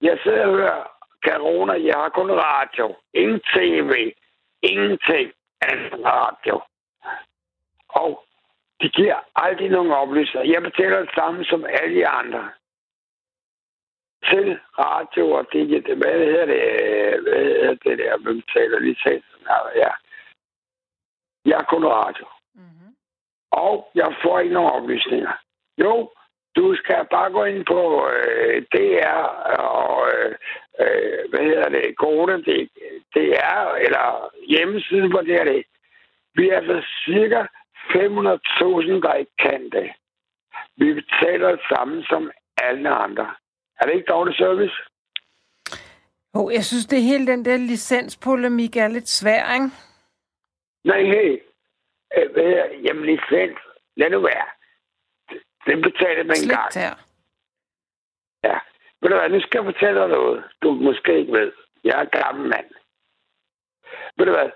jeg sidder og hører corona, jeg har kun radio. Ingen tv. Ingenting andet radio. Og de giver aldrig nogen oplysninger. Jeg betaler det samme som alle de andre. Til radio og det, hvad hedder det, hvad hedder det der, hvem taler lige licensen. Ja. Jeg har kun radio. Mm-hmm. Og jeg får ikke nogen oplysninger. Jo, du skal bare gå ind på øh, DR og øh, øh, hvad hedder det, det, DR, eller hjemmesiden på DR. Vi er altså cirka 500.000, der ikke kan det. Vi betaler det samme som alle andre. Er det ikke dårlig service? Oh, jeg synes, det hele den der licenspolemik er lidt svær, ikke? Nej, hey. Øh, hvad hedder- Jamen, licens. Lad nu være. Det betaler man en gang. Slet her. Ja. Ved du hvad, nu skal jeg fortælle dig noget, du måske ikke ved. Jeg er gammel mand. Ved du hvad,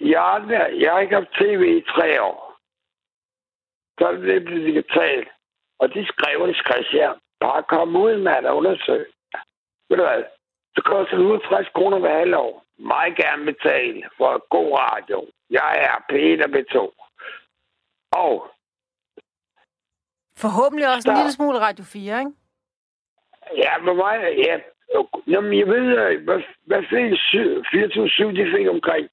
jeg, jeg har ikke haft tv i tre år. Så er det blevet digitalt. Og de skrev, skrev her, bare kom ud, mand, og undersøg. Ved du hvad, så koster det 160 kroner hver halvår. Meget gerne betale for god radio. Jeg er Peter B2. Og Forhåbentlig også en Så- lille smule Radio 4, ikke? Ja, hvor meget? Ja. Jamen, jeg ved, øh, hvad, hvad fik 24-7, de fik omkring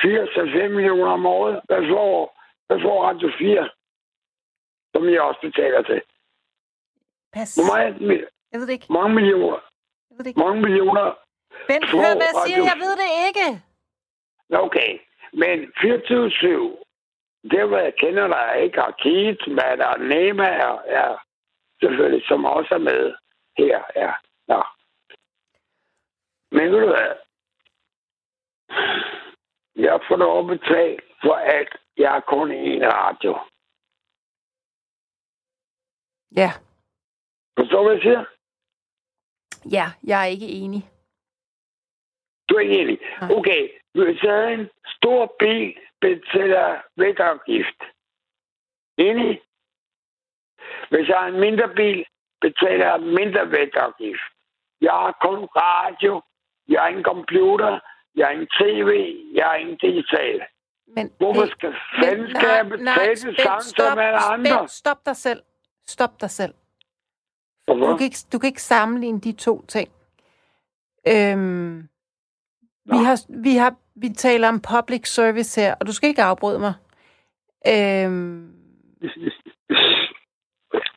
4-5 millioner om året. Hvad får, hvad får Radio 4? Som jeg også betaler til. Pas. Hvor meget? Jeg ved det ikke. Mange millioner. Jeg ved det ikke. Mange millioner. Bent, Hvor hør, hvad jeg siger. Jeg ved det ikke. Okay. Men 24-7, det var jeg kender dig ikke. Og Keith, der er Nema, er, er selvfølgelig, som også er med her. Ja. Nå. Men ved du hvad? Jeg får lov at betale for alt. Jeg har kun én radio. Ja. Forstår du, hvad jeg siger? Ja, jeg er ikke enig. Du er ikke enig. Okay, hvis jeg havde en stor bil, betaler vægtafgift. Enig? Hvis jeg har en mindre bil, betaler jeg mindre vægtafgift. Jeg har kun radio, jeg har ingen computer, jeg har ingen tv, jeg har ingen digital. Men Hvorfor skal fanden skal jeg betale det samme som alle andre? Svend, stop dig selv. Stop dig selv. Hvorfor? Du kan, ikke, du kan ikke sammenligne de to ting. Øhm, vi, har, vi, har, vi taler om public service her, og du skal ikke afbryde mig. Øhm,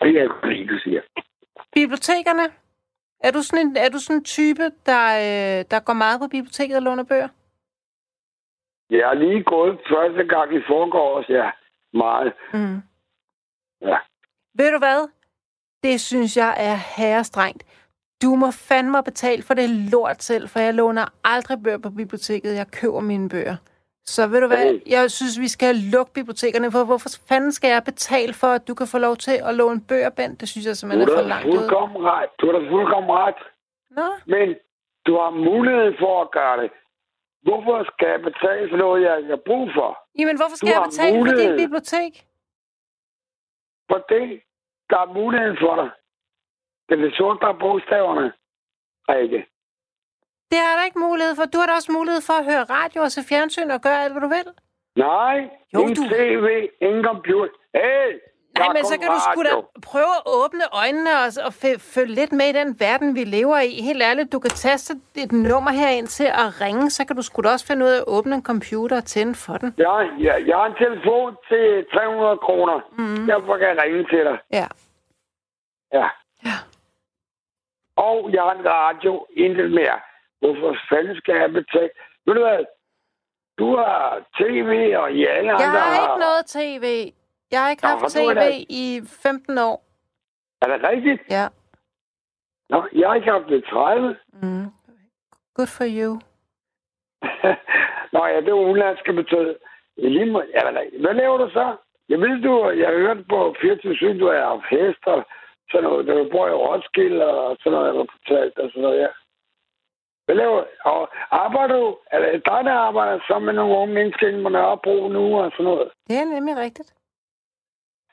Det er lide, du siger. bibliotekerne. Er du sådan en, er du sådan en type, der, øh, der går meget på biblioteket og låner bøger? Jeg har lige gået første gang i forgårs, ja. Meget. Mm. Ja. Ved du hvad? Det synes jeg er herrestrengt. Du må fandme betale for det lort selv, for jeg låner aldrig bøger på biblioteket. Jeg køber mine bøger. Så ved du hvad? Jeg synes, vi skal lukke bibliotekerne, for hvorfor fanden skal jeg betale for, at du kan få lov til at låne bøger, Bent? Det synes jeg simpelthen er for langt ud. ret. Du har da fuldkommen ret. Nå, Men du har mulighed for at gøre det. Hvorfor skal jeg betale for noget, jeg ikke har brug for? jamen hvorfor skal Du jeg betale for dit mulighed. bibliotek? For det, der er mulighed for dig. Det er sorte, der er bogstaverne. Rikke. Det har der ikke mulighed for. Du har da også mulighed for at høre radio og se fjernsyn og gøre alt, hvad du vil. Nej, Jo, ingen du- tv, ingen computer. Hey, Nej, men så kan du sgu da radio. prøve at åbne øjnene og, og følge lidt med i den verden, vi lever i. Helt ærligt, du kan taste et nummer herind til at ringe, så kan du sgu da også finde ud af at åbne en computer og tænde for den. Jeg, jeg, jeg har en telefon til 300 kroner. Mm. Derfor kan jeg ringe til dig. Ja. Ja. Ja. Og jeg har en radio, intet mere. Hvorfor fanden skal jeg betale? Ved du hvad? Du har tv, og I alle Jeg har ikke noget tv. Jeg har ikke Nå, haft tv da- i 15 år. Er det rigtigt? Ja. Nå, jeg har ikke haft det 30. Mm. Good for you. Nå ja, det er udenlandske betød. Lige må, ja, hvad, laver du så? Jeg ved, du, jeg har hørt på 24 du har haft hest og sådan noget. Du bor i Roskilde og sådan noget, jeg har fortalt og sådan noget, ja. Hvad laver Og arbejder du? Er det dig, der arbejder sammen med nogle unge mennesker inde på Nørrebro nu og sådan noget? Det er nemlig rigtigt.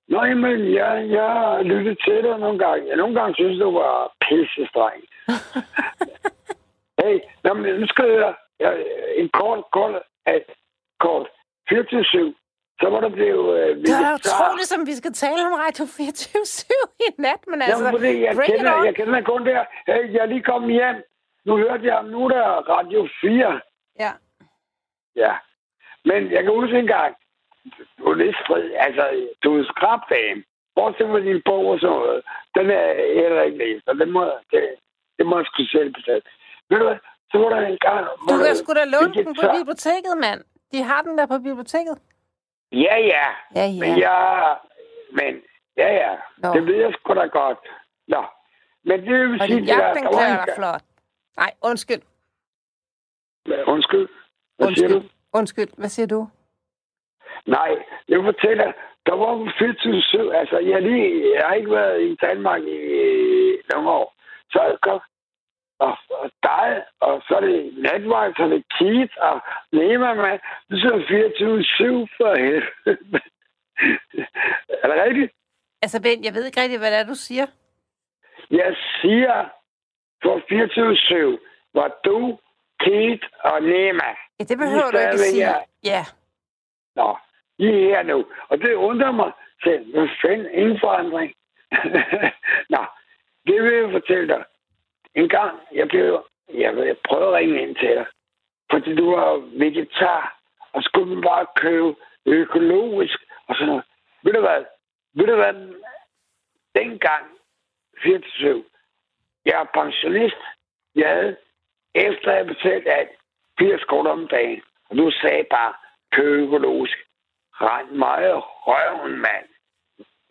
Nå, jamen, jeg, jeg lyttet til dig nogle gange. Jeg nogle gange synes, du var pissestreng. hey, nå, men nu skal jeg. Jeg, en kort, kort, at, kort. 24 så var der blevet... Øh, Det er utroligt, som vi skal tale om Radio 24 i nat, men altså, Jamen, fordi jeg, kender, jeg kender kun der. Hey, jeg er lige kommet hjem. Nu hørte jeg, nu er der Radio 4. Ja. Ja. Men jeg kan huske en gang, du er lidt strid. Altså, du er skrabdame. Bortset fra din bog og sådan noget. Den er heller ikke læst, og den må, det, det må jeg sgu selv betale. Ved du hvad? Så var der en gang... Du kan sgu da låne den på biblioteket, mand. De har den der på biblioteket. Ja, ja. Ja, Men jeg... Men, ja, ja. Nå. Det ved jeg sgu da godt. Nå. Men det vil Og sige... din jakke, den klæder dig flot. Nej, undskyld. Undskyld. Hvad siger du? Undskyld. Undskyld. Hvad siger du? Nej, jeg fortæller, der var på 24 altså jeg, lige, jeg har ikke været i Danmark i øh, nogle år. Så jeg kom, og, og dig, og så er det natvagt, så er det Keith, og Lema, man. Du sidder 24-7 for helvede. er det rigtigt? Altså, Ben, jeg ved ikke rigtig, hvad det er, du siger. Jeg siger, for 24-7 var du, Keith og Nema. Ja, det behøver du ikke at sige. er- Ja. Nå, I er her nu. Og det undrer mig selv. Hvad fanden? Ingen forandring. Nå, det vil jeg fortælle dig. En gang, jeg blev... Jeg, jeg prøvede at ringe ind til dig. Fordi du var vegetar, og skulle man bare købe økologisk og sådan noget. Ved du hvad? Ved du hvad? Dengang, 47, jeg er pensionist. Jeg havde, efter jeg betalte alt, 80 kroner om dagen. Og du sagde bare, køb økologisk. Rend meget røven, mand.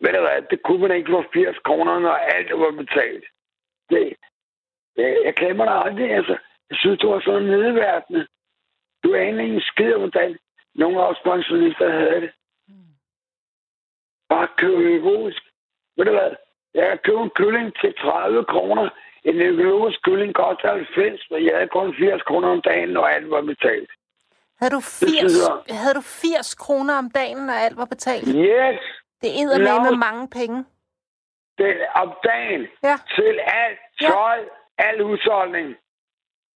Ved du hvad, det kunne man ikke for 80 kroner, når alt var betalt. Det, jeg glemmer dig aldrig, altså. Jeg synes, du var sådan nedværtende. Du aner ikke en skid hvordan nogle af os pensionister havde det. Bare køb økologisk. Ved du hvad, jeg kan købe en kylling til 30 kroner. En økologisk kylling koster 90, men jeg havde kun 80 kroner om dagen, når alt var betalt. Havde du 80, synes jeg. havde du 80 kroner om dagen, når alt var betalt? Yes! Det er med mange penge. det om dagen Ja. til alt Ja. Al husholdning.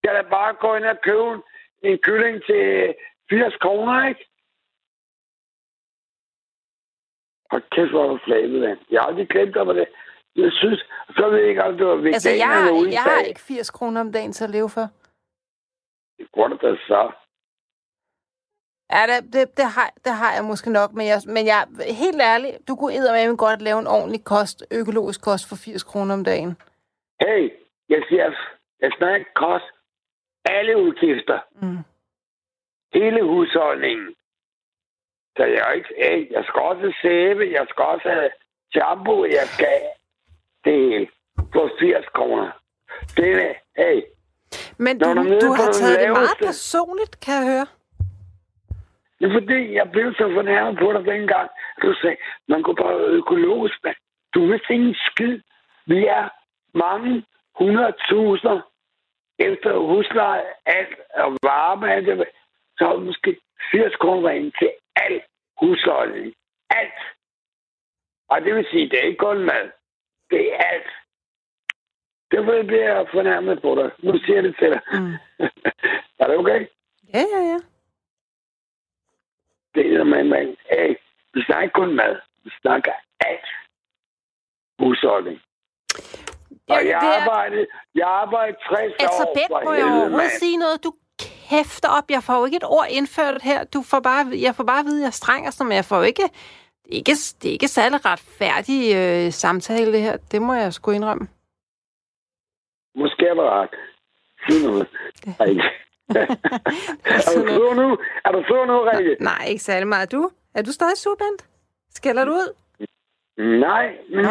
Jeg da bare gå ind og købe en kylling til 80 kroner, ikke? Hold kæft, hvor du flabet, mand. Jeg har aldrig glemt dig på det. Jeg synes, så ved jeg ikke, om du var veganer Altså, jeg, eller uden jeg har ikke 80 kroner om dagen til at leve for. Det går det da så. Ja, det, det, det, har, det har jeg måske nok, men jeg, men jeg helt ærligt, du kunne med godt lave en ordentlig kost, økologisk kost for 80 kroner om dagen. Hey, jeg siger, jeg snakker kost. Alle udgifter. Mm. Hele husholdningen. Så jeg er ikke, hey, jeg skal også have sæbe, jeg skal også have shampoo, jeg skal det hele for 80 kroner. Det er, hey, Men du, du på har taget det meget personligt, kan jeg høre. det er fordi, jeg blev så fornærmet på dig dengang. Du sagde, man går bare økologisk, mand. Du vidste ingen skid. Vi er mange hundredtusinder efter husleje, alt og varme, det, så er det måske 80 kroner ind til alt husholdning. Alt. Og det vil sige, det er ikke kun mad. Det er alt. Derfor bliver jeg fornærmet på dig. Nu siger jeg det til dig. Mm. er det okay? Ja, ja, ja. Det er man, man. Hey, vi snakker ikke kun mad. Vi snakker alt. Husholdning. Ja Og jeg det er, arbejder, jeg arbejder 60 altså, år for må jeg overhovedet mand. sige noget? Du kæfter op. Jeg får jo ikke et ord indført her. Du får bare, jeg får bare at vide, at jeg er streng og sådan, men jeg får ikke... Det er ikke, det er ikke særlig retfærdig øh, samtale, det her. Det må jeg sgu indrømme. Måske er det ret. Sig noget. Er du sur nu? Er du sur nu, Rikke? Nej, ikke særlig meget. Du? Er du stadig sur, Bent? Skælder du ud? Nej, men Nå.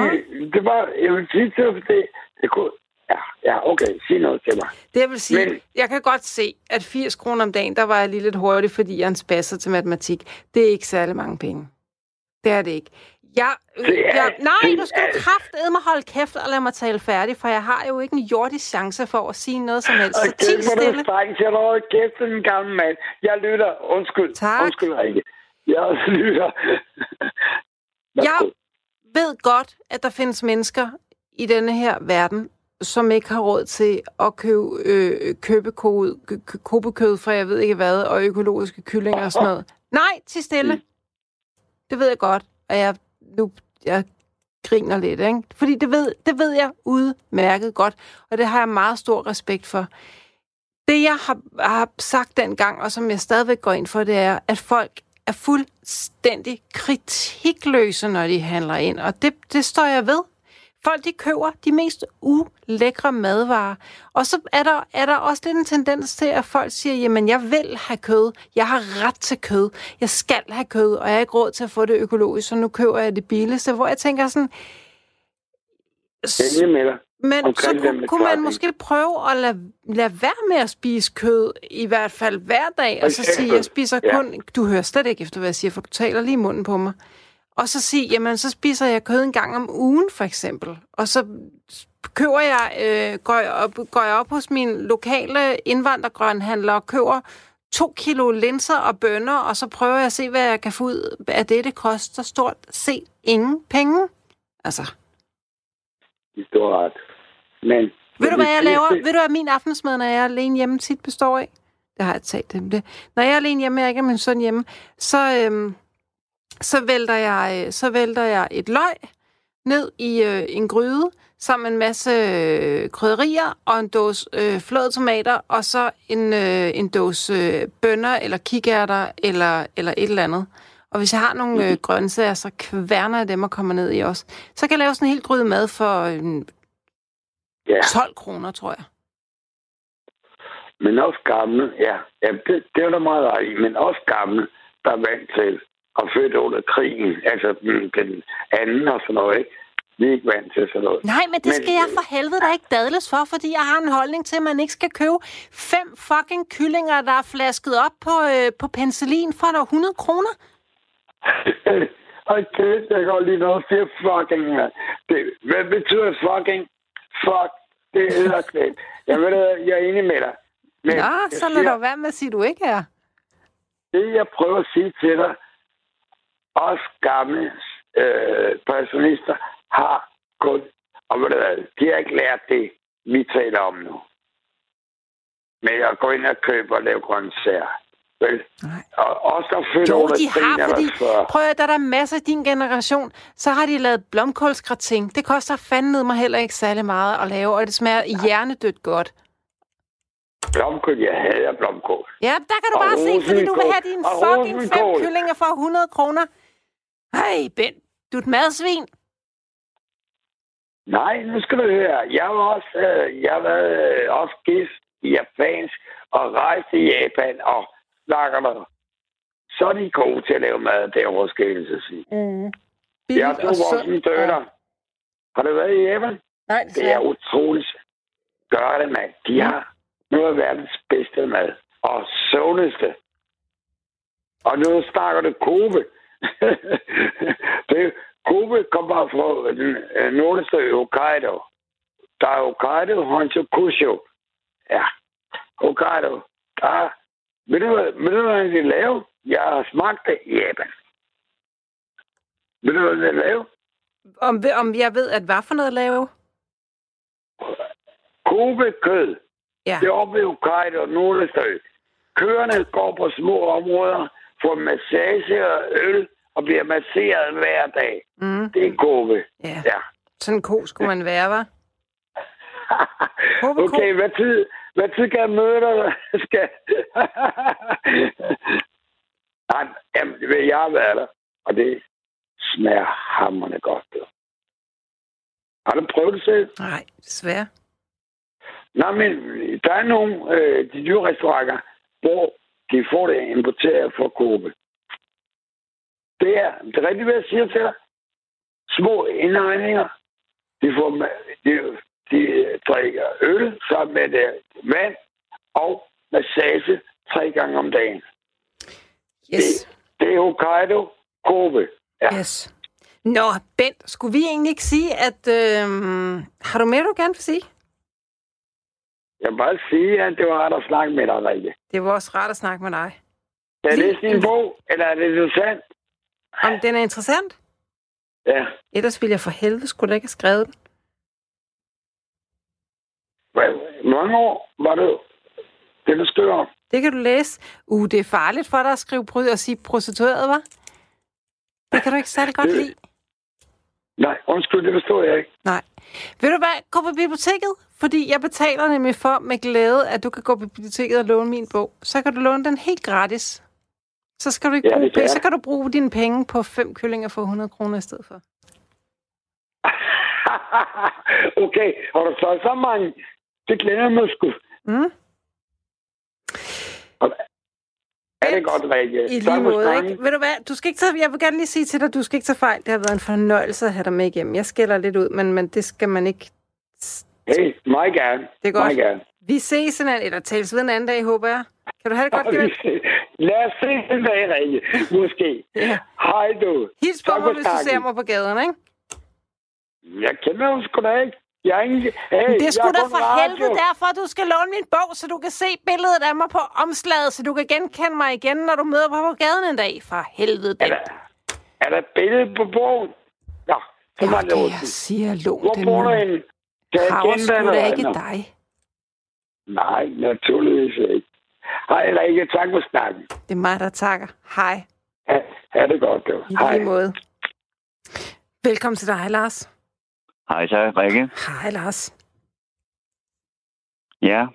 det var, jeg vil sige til dig, det kunne... Ja, ja, okay, sig noget til mig. Det jeg vil sige, Men- jeg kan godt se, at 80 kroner om dagen, der var jeg lige lidt hurtig, fordi jeg er en spasser til matematik. Det er ikke særlig mange penge. Det er det ikke. Jeg, øh, jeg, nej, du skal jo kraftedeme holde kæft og lade mig tale færdig, for jeg har jo ikke en jordisk chance for at sige noget som helst. Så ti kæft, hvor er du stille. streng til dig. Kæft, den gamle mand. Jeg lytter. Undskyld. Tak. Undskyld, Rikke. Jeg lytter. Værsgo. ved godt, at der findes mennesker i denne her verden, som ikke har råd til at købe øh, købekød, kø- kobekød fra jeg ved ikke hvad, og økologiske kyllinger og sådan noget. Nej, til stille. Det ved jeg godt, og jeg, nu, jeg griner lidt, ikke? Fordi det ved, det ved jeg udmærket godt, og det har jeg meget stor respekt for. Det, jeg har, har sagt dengang, og som jeg stadigvæk går ind for, det er, at folk er fuldstændig kritikløse, når de handler ind. Og det, det står jeg ved. Folk, de køber de mest ulækre madvarer. Og så er der, er der også lidt en tendens til, at folk siger, jamen, jeg vil have kød. Jeg har ret til kød. Jeg skal have kød, og jeg har ikke råd til at få det økologisk, så nu køber jeg det billigste. Hvor jeg tænker sådan, Jeg med dig. men Omkring så kunne, kunne man måske prøve at lade, lade være med at spise kød, i hvert fald hver dag, og så sige, jeg spiser Ja. kun... Du hører slet ikke efter, hvad jeg siger, for du taler lige i munden på mig. Og så sige, jamen, så spiser jeg kød en gang om ugen, for eksempel. Og så køber jeg, øh, går, jeg op, går jeg op hos min lokale indvandrergrønhandler og køber to kilo linser og bønner, og så prøver jeg at se, hvad jeg kan få ud af det. Det koster stort set ingen penge. Altså, Du har ret. Men... Ved du, hvad jeg Det- laver? det- Ved du, hvad min aftensmad, når jeg er alene hjemme, tit består af? Det har jeg talt dem det. Når jeg er alene hjemme, jeg ikke er min søn hjemme, så, øhm, så, vælter jeg, øh, så vælter jeg et løg ned i øh, en gryde, sammen med en masse øh, krydderier og en dåse øh, flåede tomater, og så en, øh, en dåse øh, bønner eller kikærter eller, eller et eller andet. Og hvis jeg har nogle øh, grøntsager, så kværner jeg dem og kommer ned i også. Så kan jeg lave sådan en helt gryde mad for øh, Ja, 12 kroner, tror jeg. men også gamle, ja. ja det, det er der meget i. Men også gamle, der er vant til at født under krigen. Altså den, den anden og sådan noget, ikke? Vi er ikke vant til sådan noget. Nej, men det Men- skal jeg for helvede da ikke dadles for, fordi jeg har en holdning til, at man ikke skal købe fem fucking kyllinger, der er flasket op på, øh, på penicillin for der 100 kroner. Og kæft, jeg går lige noget og siger fucking. Det, hvad betyder fucking? Fuck, det hedder kvæt. Jeg ved det, jeg er enig med dig. Men Nå, så lad siger, dog være med at sige, at du ikke er. det, jeg prøver at sige til dig, os gamle øh, pensionister har kun, og ved du hvad, de har ikke lært det, vi taler om nu. Men jeg går ind og køber og laver grøntsager. Vel? Nej. Og også der født Jo, de har, fordi... Prøv at der er der masser af din generation. Så har de lavet blomkålsgrating. Det koster fandme mig heller ikke særlig meget at lave, og det smager hjernedødt godt. Blomkål, jeg hader blomkål. Ja, der kan du Og bare se, fordi du vil have dine fucking fem kyllinger for 100 kroner. Hej, Ben, du er et madsvin. Nej, nu skal du høre. Jeg var også, øh, jeg var øh, også gæst i japansk og rejste i Japan og snakker der. Så er de gode til at lave mad derovre, skal jeg så sige. Mm. Jeg har to voksne døtre. Har du været i Japan? Nej, Det er utroligt. Gør det, mand. De har noget af verdens bedste mad. Og sundeste. Og nu snakker du Kobe. det, Kobe kommer fra øh, nordligste ø, Hokkaido. Der er Hokkaido, Honshu, Kusho. Ja, Hokkaido. Der, ved du, ved du, hvad de laver? Jeg har smagt det i Japan. Ved du, hvad de laver? Om, om jeg ved, at hvad for noget lave? Kobe-kød. Ja. Det er oppe i Hokkaido, nordligste ø. Køerne går på små områder, får massage og øl og bliver masseret hver dag. Mm. Det er Kobe. Ja. Ja. Sådan en ko skulle man være, var. Okay, hvad tid, hvad tid kan jeg møde dig? Skal... Nej, jamen, jeg har været der, og det smager hammerne godt. Du. Har du prøvet det selv? Nej, desværre. Nej, men der er nogle øh, de dyre restauranter, hvor de får det importeret fra Kobe. Det er, det er rigtigt, hvad jeg siger til dig. Små indhegninger. De, får, de, de drikker øl sammen med det vand og massage tre gange om dagen. Yes. Det er Hokkaido Kobe. Ja. Yes. Nå, Bent, skulle vi egentlig ikke sige, at... Øh, har du mere, du gerne vil sige? Jeg vil bare sige, at det var rart at snakke med dig, Rikke. Det var også rart at snakke med dig. Er det din bog, eller er det interessant? Om den er interessant? Ja. Ellers ville jeg for helvede skulle da ikke have skrevet den. Hvor mange år var det, det du skriver om? Det kan du læse. Uh, det er farligt for dig at skrive bryd og sige prostitueret, var? Det kan du ikke særlig godt Det- lide. Nej, undskyld, det forstår jeg ikke. Nej. Ved du hvad? Gå på biblioteket. Fordi jeg betaler nemlig for med glæde, at du kan gå på biblioteket og låne min bog. Så kan du låne den helt gratis. Så, skal du ikke Ja, bruge, det så kan du bruge dine penge på fem kyllinger for 100 kroner i stedet for. okay, har du så så mange? Det glæder jeg mig sgu. Mm? Er det godt, Rikke? I lige måde, ikke? Ved du hvad? Du skal ikke tage, jeg vil gerne lige sige til dig, du skal ikke tage fejl. Det har været en fornøjelse at have dig med igennem. Jeg skælder lidt ud, men, men det skal man ikke... Hey, meget gerne. Det er godt. Meget gerne. Vi ses en anden, eller tales ved en anden dag, håber jeg. Kan du have det godt, Bjørn? Lad os se en dag, Rikke. Måske. Ja. Hej du. Hils på mig, hvis du ser mig på gaden, ikke? Jeg kender jo sgu da ikke. Jeg er ingen... Hey, Det er sgu da for radio. helvede derfor, at du skal låne min bog, så du kan se billedet af mig på omslaget, så du kan genkende mig igen, når du møder mig på gaden en dag. For helvede, Er Ben. der, er der billede på bogen? Ja, så var det det jeg siger, lån Hvor det bor du henne? Kan jeg Har kende sgu dig, eller ikke dig. Nej, naturligvis ikke. Hej, Rikke. Tak for snakken. Det er mig, der takker. Hej. Ha, ha det godt, du. I Hej. måde. Velkommen til dig, Lars. Hej så, Rikke. Hej, Lars. Ja,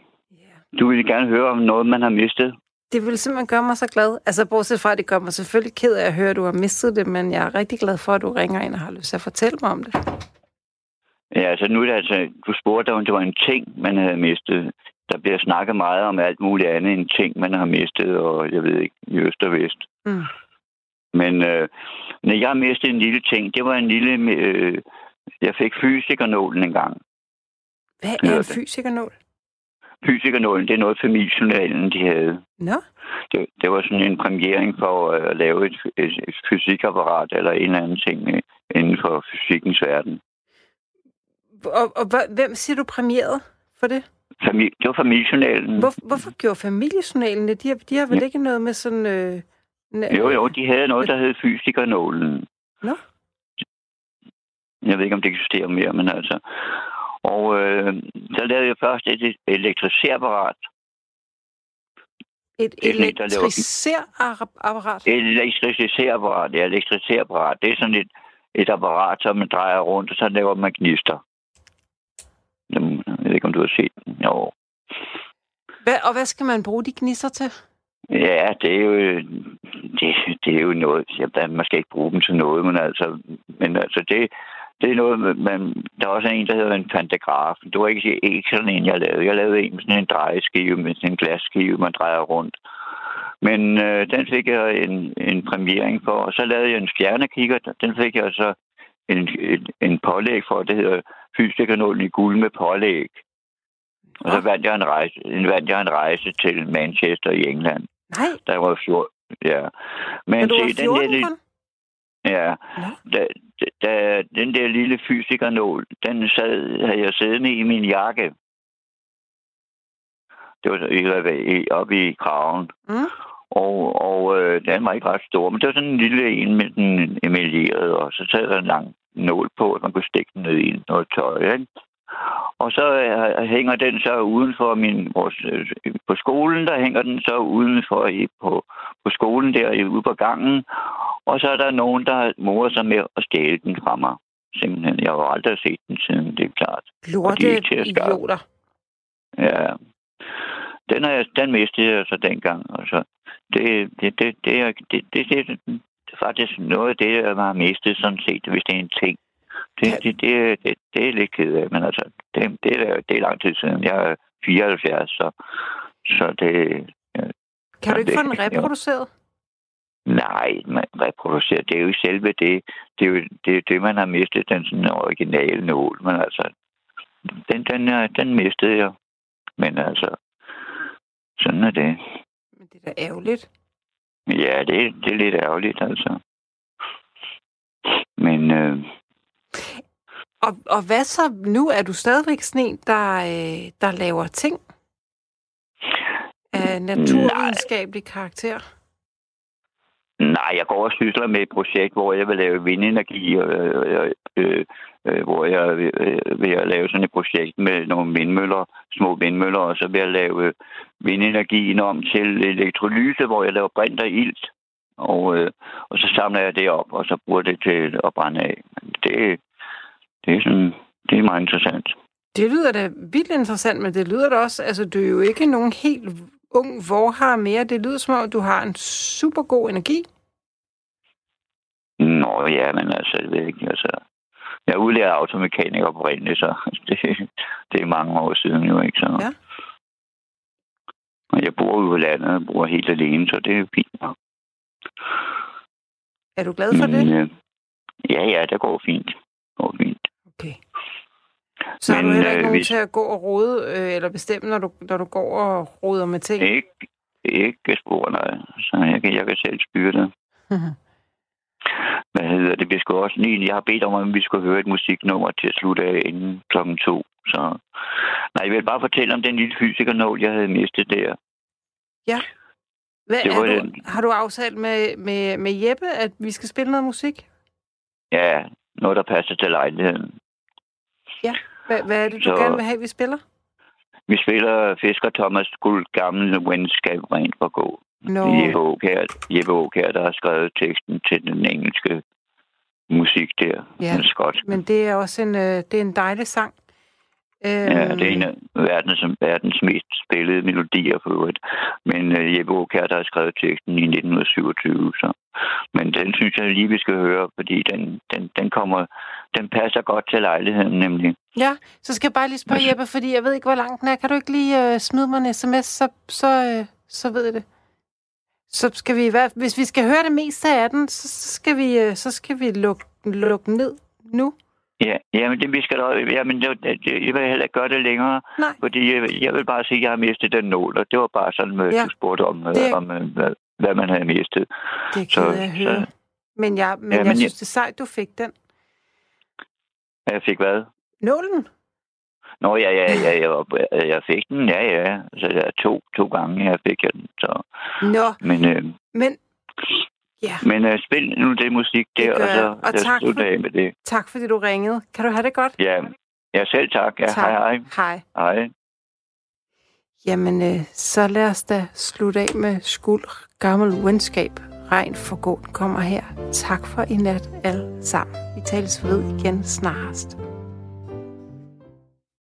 du vil gerne høre om noget, man har mistet. Det vil simpelthen gøre mig så glad. Altså, bortset fra, at det gør mig selvfølgelig ked af at høre, at du har mistet det, men jeg er rigtig glad for, at du ringer ind og har lyst til at fortælle mig om det. Ja, altså nu er det altså, du spurgte, om det var en ting, man havde mistet. Der bliver snakket meget om alt muligt andet end ting, man har mistet, og jeg ved ikke, i øst og vest. Mm. Men øh, når jeg mistede en lille ting, det var en lille... Øh, jeg fik fysikernålen en gang. Hvad Ja, er en fysikernål? Fysikernålen, det er noget familiejournalen, de havde. Nå, Det, det var sådan en premiering for øh, at lave et, et, et fysikapparat eller en eller anden ting øh, inden for fysikkens verden. og, og hvem siger du præmieret for det? Famili- det var familiejournalen. Hvor, hvorfor gjorde familiejournalen det? De har, de har vel ikke noget med sådan... Øh, Jo, jo, de havde noget, der hed fysikernålen. Nå. Jeg ved ikke, om det eksisterer mere, men altså... Og øh, så lavede jeg først et elektriserapparat. Et er elektriserapparat? Et elektriserapparat, ja, elektriserapparat. Det er sådan et, et apparat, som man drejer rundt, og så laver man gnister. Jeg ved ikke, om du har set den. Jo. Hvad, og hvad skal man bruge de gnister til? Ja, det er jo, det, det er jo noget, ja, man skal ikke bruge dem til noget, men altså, men altså det, det er noget, man, der er også en, der hedder en pantograf. Det var ikke, ikke sådan en, jeg lavede. Jeg lavede en med sådan en drejeskive, med sådan en glasskive, man drejer rundt. Men øh, den fik jeg en, en premiering for, og så lavede jeg en stjernekigger. Den fik jeg så en, en, en pålæg for, det hedder fysikernålen i guld med pålæg. Og så vandt jeg en rejse, vandt jeg en rejse til Manchester i England. Nej, Der var fjord, ja. Men, men du var se, 14 den der? Ja, da, da, den der lille fysikernål, den sad, havde jeg siddende i min jakke. Det var oppe i kraven. Mm. Og, og øh, den var ikke ret stor, men det var sådan en lille en med den emaljeret, og så sad der en lang nål på, at man kunne stikke den ned i noget tøj. Ikke? Og så øh, hænger den så uden for min... Vores, øh, på skolen, der hænger den så udenfor i, på, på skolen der i- ude på gangen. Og så er der nogen, der morer sig med at stjæle den fra mig. Simpelthen. Jeg har jo aldrig set den siden, det er klart. Er Lorte skaffe. idioter. Ja. Den, er, den mistede jeg så dengang. Og så det, det, det, det, er, det, det, det, det er faktisk noget af det, jeg har mistet sådan set, hvis det er en ting. Det, det, det, det, det er lidt ked af, men altså, det, det, er, det er lang tid siden. Jeg er 74, så, så det... Kan du ikke få det- den reproduceret? Nej, man reproducerer. Det er jo selve det. Det er jo det, er det man har mistet, den sådan originale nål. Men altså, den, den, er, den mistede jeg. Men altså, sådan er det. Men det er da ærgerligt. Ja, det, det er lidt ærgerligt, altså. Men øh, Og, og hvad så nu? Er du stadigvæk sådan en, der, øh, der laver ting af naturvidenskabelig karakter? nej, jeg går og sysler med et projekt, hvor jeg vil lave vindenergi, øh, øh, øh, hvor jeg øh, vil lave sådan et projekt med nogle vindmøller, små vindmøller, og så vil jeg lave vindenergien om til elektrolyse, hvor jeg laver brint og ilt. Og, øh, og så samler jeg det op, og så bruger det til at brænde af. Det, det er sådan, det er meget interessant. Det lyder da vildt interessant, men det lyder da også, altså du er jo ikke nogen helt ung vorhar mere. Det lyder som om, du har en super god energi. Nå ja, men altså, jeg ved ikke, altså... Jeg er udlært automekaniker oprindeligt, så det, det er mange år siden jo, ikke? Så. Ja. Og jeg bor ude på landet og bor helt alene, så det er fint nok. Er du glad for Men, det? øh, ja, ja, det går fint. Det går fint. Okay. Så har du Men, heller ikke øh, nogen hvis- til at gå og rode, øh, eller bestemme, når du, når du går og roder med ting? Ikke, ikke spor, nej. Så jeg kan, jeg kan selv styre det. Hvad hedder det? Vi skulle også lige... Jeg har bedt om, at vi skulle høre et musiknummer til at slutte af inden klokken to. Så... Nej, jeg vil bare fortælle om den lille fysikernål, jeg havde mistet der. Hvad, det var du, den. har du aftalt med, med, med Jeppe, at vi skal spille noget musik? Ja, noget, der passer til lejligheden. Hvad, hvad er det, du Så- gerne vil have, vi spiller? Vi spiller Fisker Thomas Guld Gamle Venskab rent for gå. Nå, Jeppe Aukær, Jeppe Aukær, der har skrevet teksten til den engelske musik der. Ja, Den skotske. men det er også en, øh, det er en dejlig sang. Øhm, Ja, det er en af verdens, verdens mest spillede melodier for øvrigt. Men uh, Jeppe Aukær, der har skrevet teksten i 1927. Så. Men den synes jeg lige, vi skal høre, fordi den, den, den, kommer, den passer godt til lejligheden nemlig. Ja, så skal jeg bare lige spørge Hvad- Jeppe, fordi jeg ved ikke, hvor lang den er. Kan du ikke lige øh, smide mig en sms, så, så, øh, så ved jeg det. Så skal vi, hvert- hvis vi skal høre det meste af den, så så skal vi, øh, så skal vi lukke, lukke ned nu. Ja, jamen det, vi skal da, jamen, det, det, jeg vil heller ikke gøre det længere, Nej. fordi jeg, jeg vil bare sige, at jeg har mistet den nål, og det var bare sådan, Ja. du spurgte om, Det- om øh, hvad, hvad man havde mistet. Det Så- høre. så- Men jeg, men Ja, jeg men synes, det er sejt, du fik den. Jeg fik hvad? Nålen? Nå, ja, ja, ja, jeg, var- jeg fik den, ja, ja. Så jeg er to, to gange, jeg fik jeg den. Så. Nå, Men, øh, men... Ja. Men uh, spil nu det musik der, det og så og tak slutter jeg med det. Tak fordi du ringede. Kan du have det godt? Ja, ja selv tak. Ja, tak. Hej, hej. Hej. hej. Jamen, øh, så lad os da slutte af med skuld, gammel venskab. Regn for god kommer her. Tak for i nat alle sammen. Vi tales ved igen snarest.